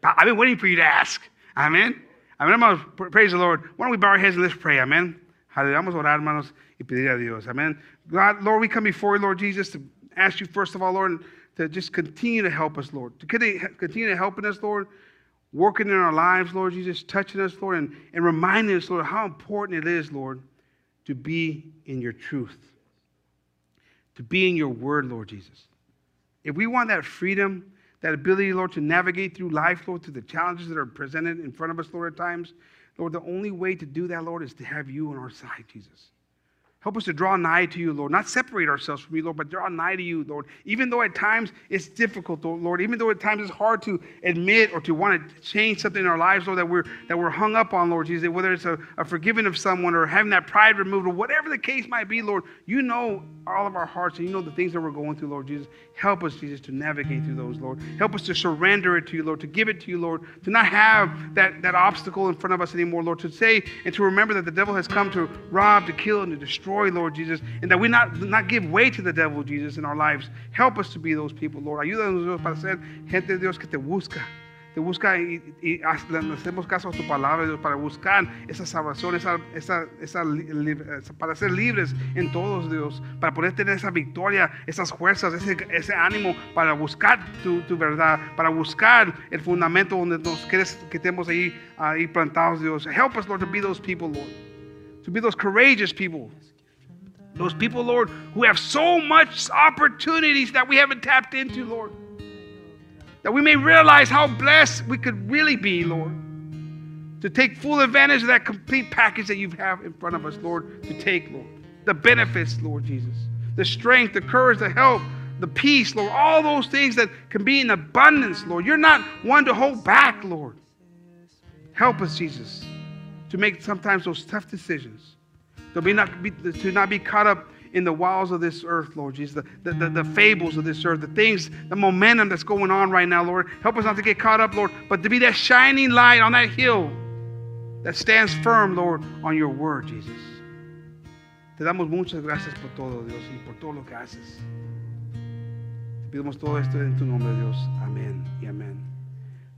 I've been waiting for you to ask. Amen. Amen, going to Praise the Lord. Why don't we bow our heads and let's pray? Amen. Hallelujah. Vamos a orar, hermanos, y pedir a Dios. Amen. God, Lord, we come before you, Lord Jesus, to ask you, first of all, Lord, to just continue to help us, Lord. To continue to helping us, Lord, working in our lives, Lord Jesus, touching us, Lord, and, and reminding us, Lord, how important it is, Lord, to be in your truth, to be in your word, Lord Jesus. If we want that freedom, that ability, Lord, to navigate through life, Lord, through the challenges that are presented in front of us, Lord, at times, Lord, the only way to do that, Lord, is to have you on our side, Jesus. Help us to draw nigh to you, Lord. Not separate ourselves from you, Lord, but draw nigh to you, Lord. Even though at times it's difficult, Lord. Even though at times it's hard to admit or to want to change something in our lives, Lord, that we're that we're hung up on, Lord Jesus. Whether it's a, a forgiving of someone or having that pride removed or whatever the case might be, Lord, you know all of our hearts and you know the things that we're going through, Lord Jesus. Help us, Jesus, to navigate through those, Lord. Help us to surrender it to you, Lord, to give it to you, Lord, to not have that, that obstacle in front of us anymore, Lord, to say and to remember that the devil has come to rob, to kill, and to destroy, Lord Jesus, and that we not, not give way to the devil, Jesus, in our lives. Help us to be those people, Lord. Ayúdanos, Dios, para ser gente de Dios que te busca. Te busca y, y hacemos caso a tu palabra, Dios, para buscar esa salvación, esa, esa, esa- para ser libres en todos, Dios, para poder tener esa victoria, esas fuerzas, ese, ese ánimo para buscar tu, tu verdad, para buscar el fundamento donde nos quieres que estemos ahí, ahí plantados, Dios. Help us, Lord, to be those people, Lord, to be those courageous people. Those people, Lord, who have so much opportunities that we haven't tapped into, Lord that we may realize how blessed we could really be, Lord, to take full advantage of that complete package that you have in front of us, Lord, to take, Lord. The benefits, Lord Jesus, the strength, the courage, the help, the peace, Lord, all those things that can be in abundance, Lord. You're not one to hold back, Lord. Help us, Jesus, to make sometimes those tough decisions, to, be not, be, to not be caught up in the walls of this earth, Lord Jesus, the, the, the, the fables of this earth, the things, the momentum that's going on right now, Lord. Help us not to get caught up, Lord, but to be that shining light on that hill that stands firm, Lord, on your word, Jesus. Te damos muchas gracias por todo, Dios, y por todo lo que haces. Te pedimos todo esto en tu nombre, Dios. Amén y amén.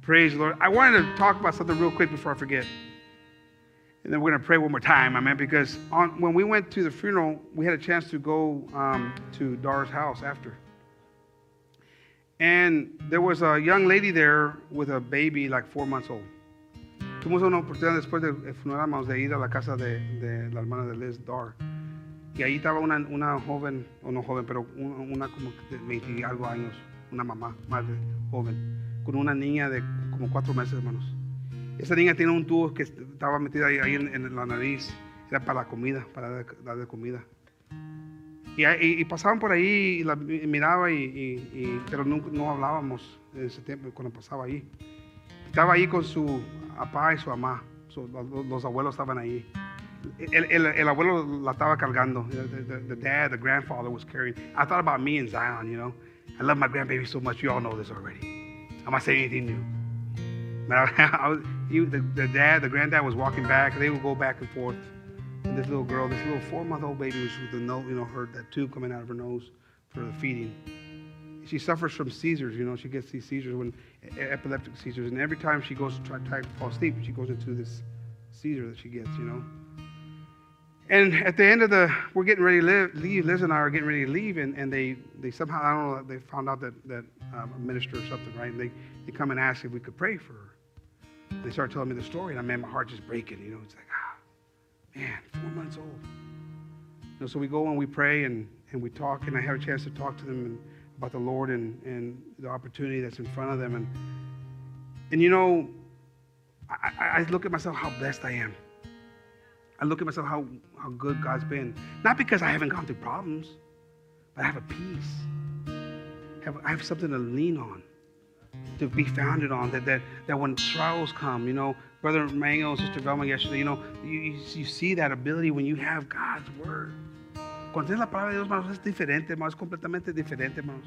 Praise Lord. I wanted to talk about something real quick before I forget. And then we're going to pray one more time, amen. Because on, when we went to the funeral, we had a chance to go um, to Dar's house after. And there was a young lady there with a baby, like four months old. Tuvimos una oportunidad después del funeral, hermanos, de ir a la casa de, de la hermana de Liz Dar. Y ahí estaba una, una joven, o no joven, pero una, una como de 20 y algo años, una mamá, madre joven, con una niña de como cuatro meses, hermanos. Esa niña tiene un tubo que estaba metida ahí, ahí en, en la nariz, era para la comida, para dar- darle comida. Y, y- y pasaban por ahí y la mi- miraba, y, y- y- pero nunca, no hablábamos en ese tiempo cuando pasaba ahí. Estaba ahí con su papá y su mamá, su- los, los abuelos estaban ahí. El, el- el abuelo la estaba cargando. The, the- the dad, the grandfather was carrying. I thought about me and Zion, you know. I love my grandbaby so much. You all know this already. I'm not saying anything new. I was, he, the, the dad, the granddad was walking back. They would go back and forth. And this little girl, this little four-month-old baby, was with the nose, you know, her that tube coming out of her nose for the feeding. She suffers from seizures. You know, she gets these seizures when epileptic seizures, and every time she goes to try, try to fall asleep, she goes into this seizure that she gets. You know. And at the end of the, we're getting ready to live, leave. Liz and I are getting ready to leave, and, and they, they somehow, I don't know, they found out that, that um, a minister or something, right? And they, they come and ask if we could pray for her. They started telling me the story, and I man, my heart just breaking. You know, it's like, ah, man, four months old. You know, so we go and we pray and, and we talk, and I have a chance to talk to them and, about the Lord and, and the opportunity that's in front of them. And, and you know, I, I, I look at myself how blessed I am. I look at myself how, how good God's been. Not because I haven't gone through problems, but I have a peace. Have, I have something to lean on, to be founded on. That, that, that when trials come, you know, Brother Mango Sister Velma yesterday, you know, you, you, see that ability when you have God's Word. Cuando tienes la palabra de Dios, hermanos, es diferente, hermanos, es completamente diferente, hermanos.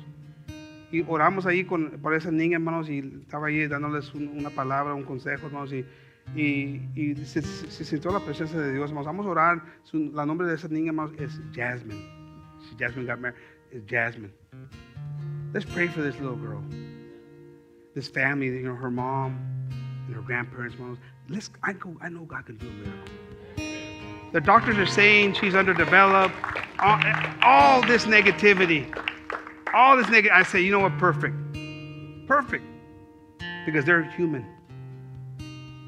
Y oramos ahí con, por esas niñas, hermanos, y estaba ahí dándoles un- una palabra, un consejo, hermanos, y, y, y se, se- se sintió la presencia de Dios, hermanos. Vamos a orar. Su, la nombre de esa niña, hermanos, es Jasmine. She, Jasmine got married. It's Jasmine. Let's pray for this little girl. This family, you know, her mom and her grandparents, hermanos. Let's, I, go, I know God can do a miracle. The doctors are saying she's underdeveloped. All, all this negativity. All this negative. I say, you know what? Perfect. Perfect. Because they're human.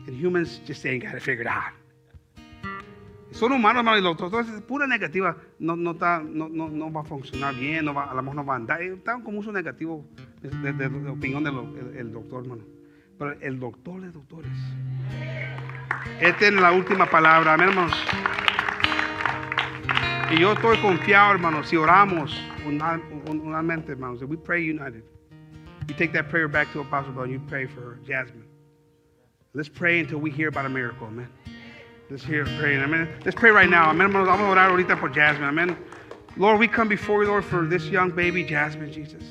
And humans just ain't got it figured out. Son humanos, hermano, y los doctores es pura negativa. No, no, está, no, no, no va a funcionar bien, no va, a lo mejor no va a andar. Eh, Está con uso negativo de, de- de opinión del el, doctor, hermano. Pero el doctor de doctores. Él tiene la última palabra, amén, hermanos. Y yo estoy confiado, hermanos, si oramos una- un- unamente, hermanos, if we pray united, you take that prayer back to Apostle Bell and you pray for Jasmine. Let's pray until we hear about a miracle, amen. Let's hear pray, amen. Let's pray right now, amen, hermanos. Vamos a orar ahorita por Jasmine, amen. Lord, we come before you, Lord, for this young baby, Jasmine, Jesus.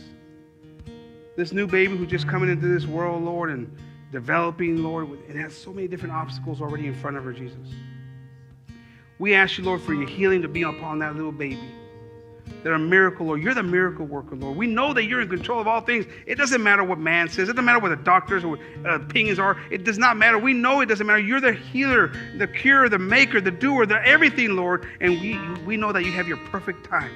This new baby who's just coming into this world, Lord, and developing, Lord, and has so many different obstacles already in front of her, Jesus. We ask you, Lord, for your healing to be upon that little baby. That a miracle, Lord. You're the miracle worker, Lord. We know that you're in control of all things. It doesn't matter what man says. It doesn't matter what the doctors or uh, opinions are. It does not matter. We know it doesn't matter. You're the healer, the cure, the maker, the doer, the everything, Lord. And we we know that you have your perfect time.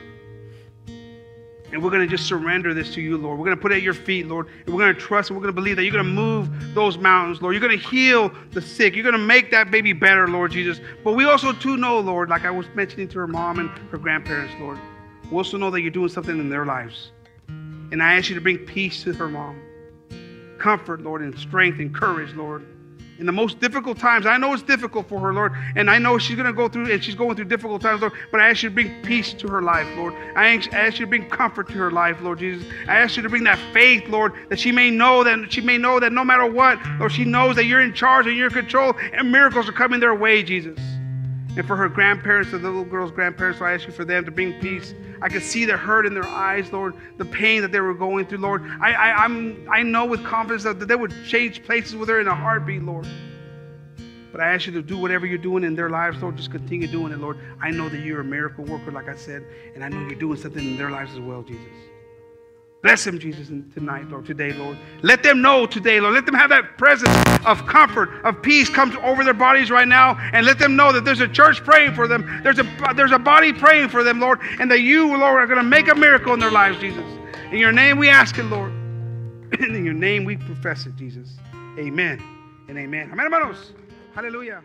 And we're going to just surrender this to you, Lord. We're going to put it at your feet, Lord. And we're going to trust and we're going to believe that you're going to move those mountains, Lord. You're going to heal the sick. You're going to make that baby better, Lord Jesus. But we also, too, know, Lord, like I was mentioning to her mom and her grandparents, Lord, we also know that you're doing something in their lives. And I ask you to bring peace to her mom, comfort, Lord, and strength and courage, Lord. In the most difficult times, I know it's difficult for her, Lord, and I know she's going to go through, and she's going through difficult times, Lord. But I ask you to bring peace to her life, Lord. I ask, you to bring comfort to her life, Lord Jesus. I ask you to bring that faith, Lord, that she may know that she may know that no matter what, Lord, she knows that you're in charge and you're in control, and miracles are coming their way, Jesus. And for her grandparents, the little girl's grandparents, I ask you for them to bring peace. I could see the hurt in their eyes, Lord, the pain that they were going through, Lord. I, I, I'm, I know with confidence that they would change places with her in a heartbeat, Lord. But I ask you to do whatever you're doing in their lives, Lord. Just continue doing it, Lord. I know that you're a miracle worker, like I said, and I know you're doing something in their lives as well, Jesus. Bless them, Jesus, tonight, Lord, today, Lord. Let them know today, Lord. Let them have that presence of comfort, of peace come to- over their bodies right now, and let them know that there's a church praying for them. There's a, there's a body praying for them, Lord, and that you, Lord, are going to make a miracle in their lives, Jesus. In your name we ask it, Lord. In your name we profess it, Jesus. Amen and amen. Amén, hermanos. Aleluya.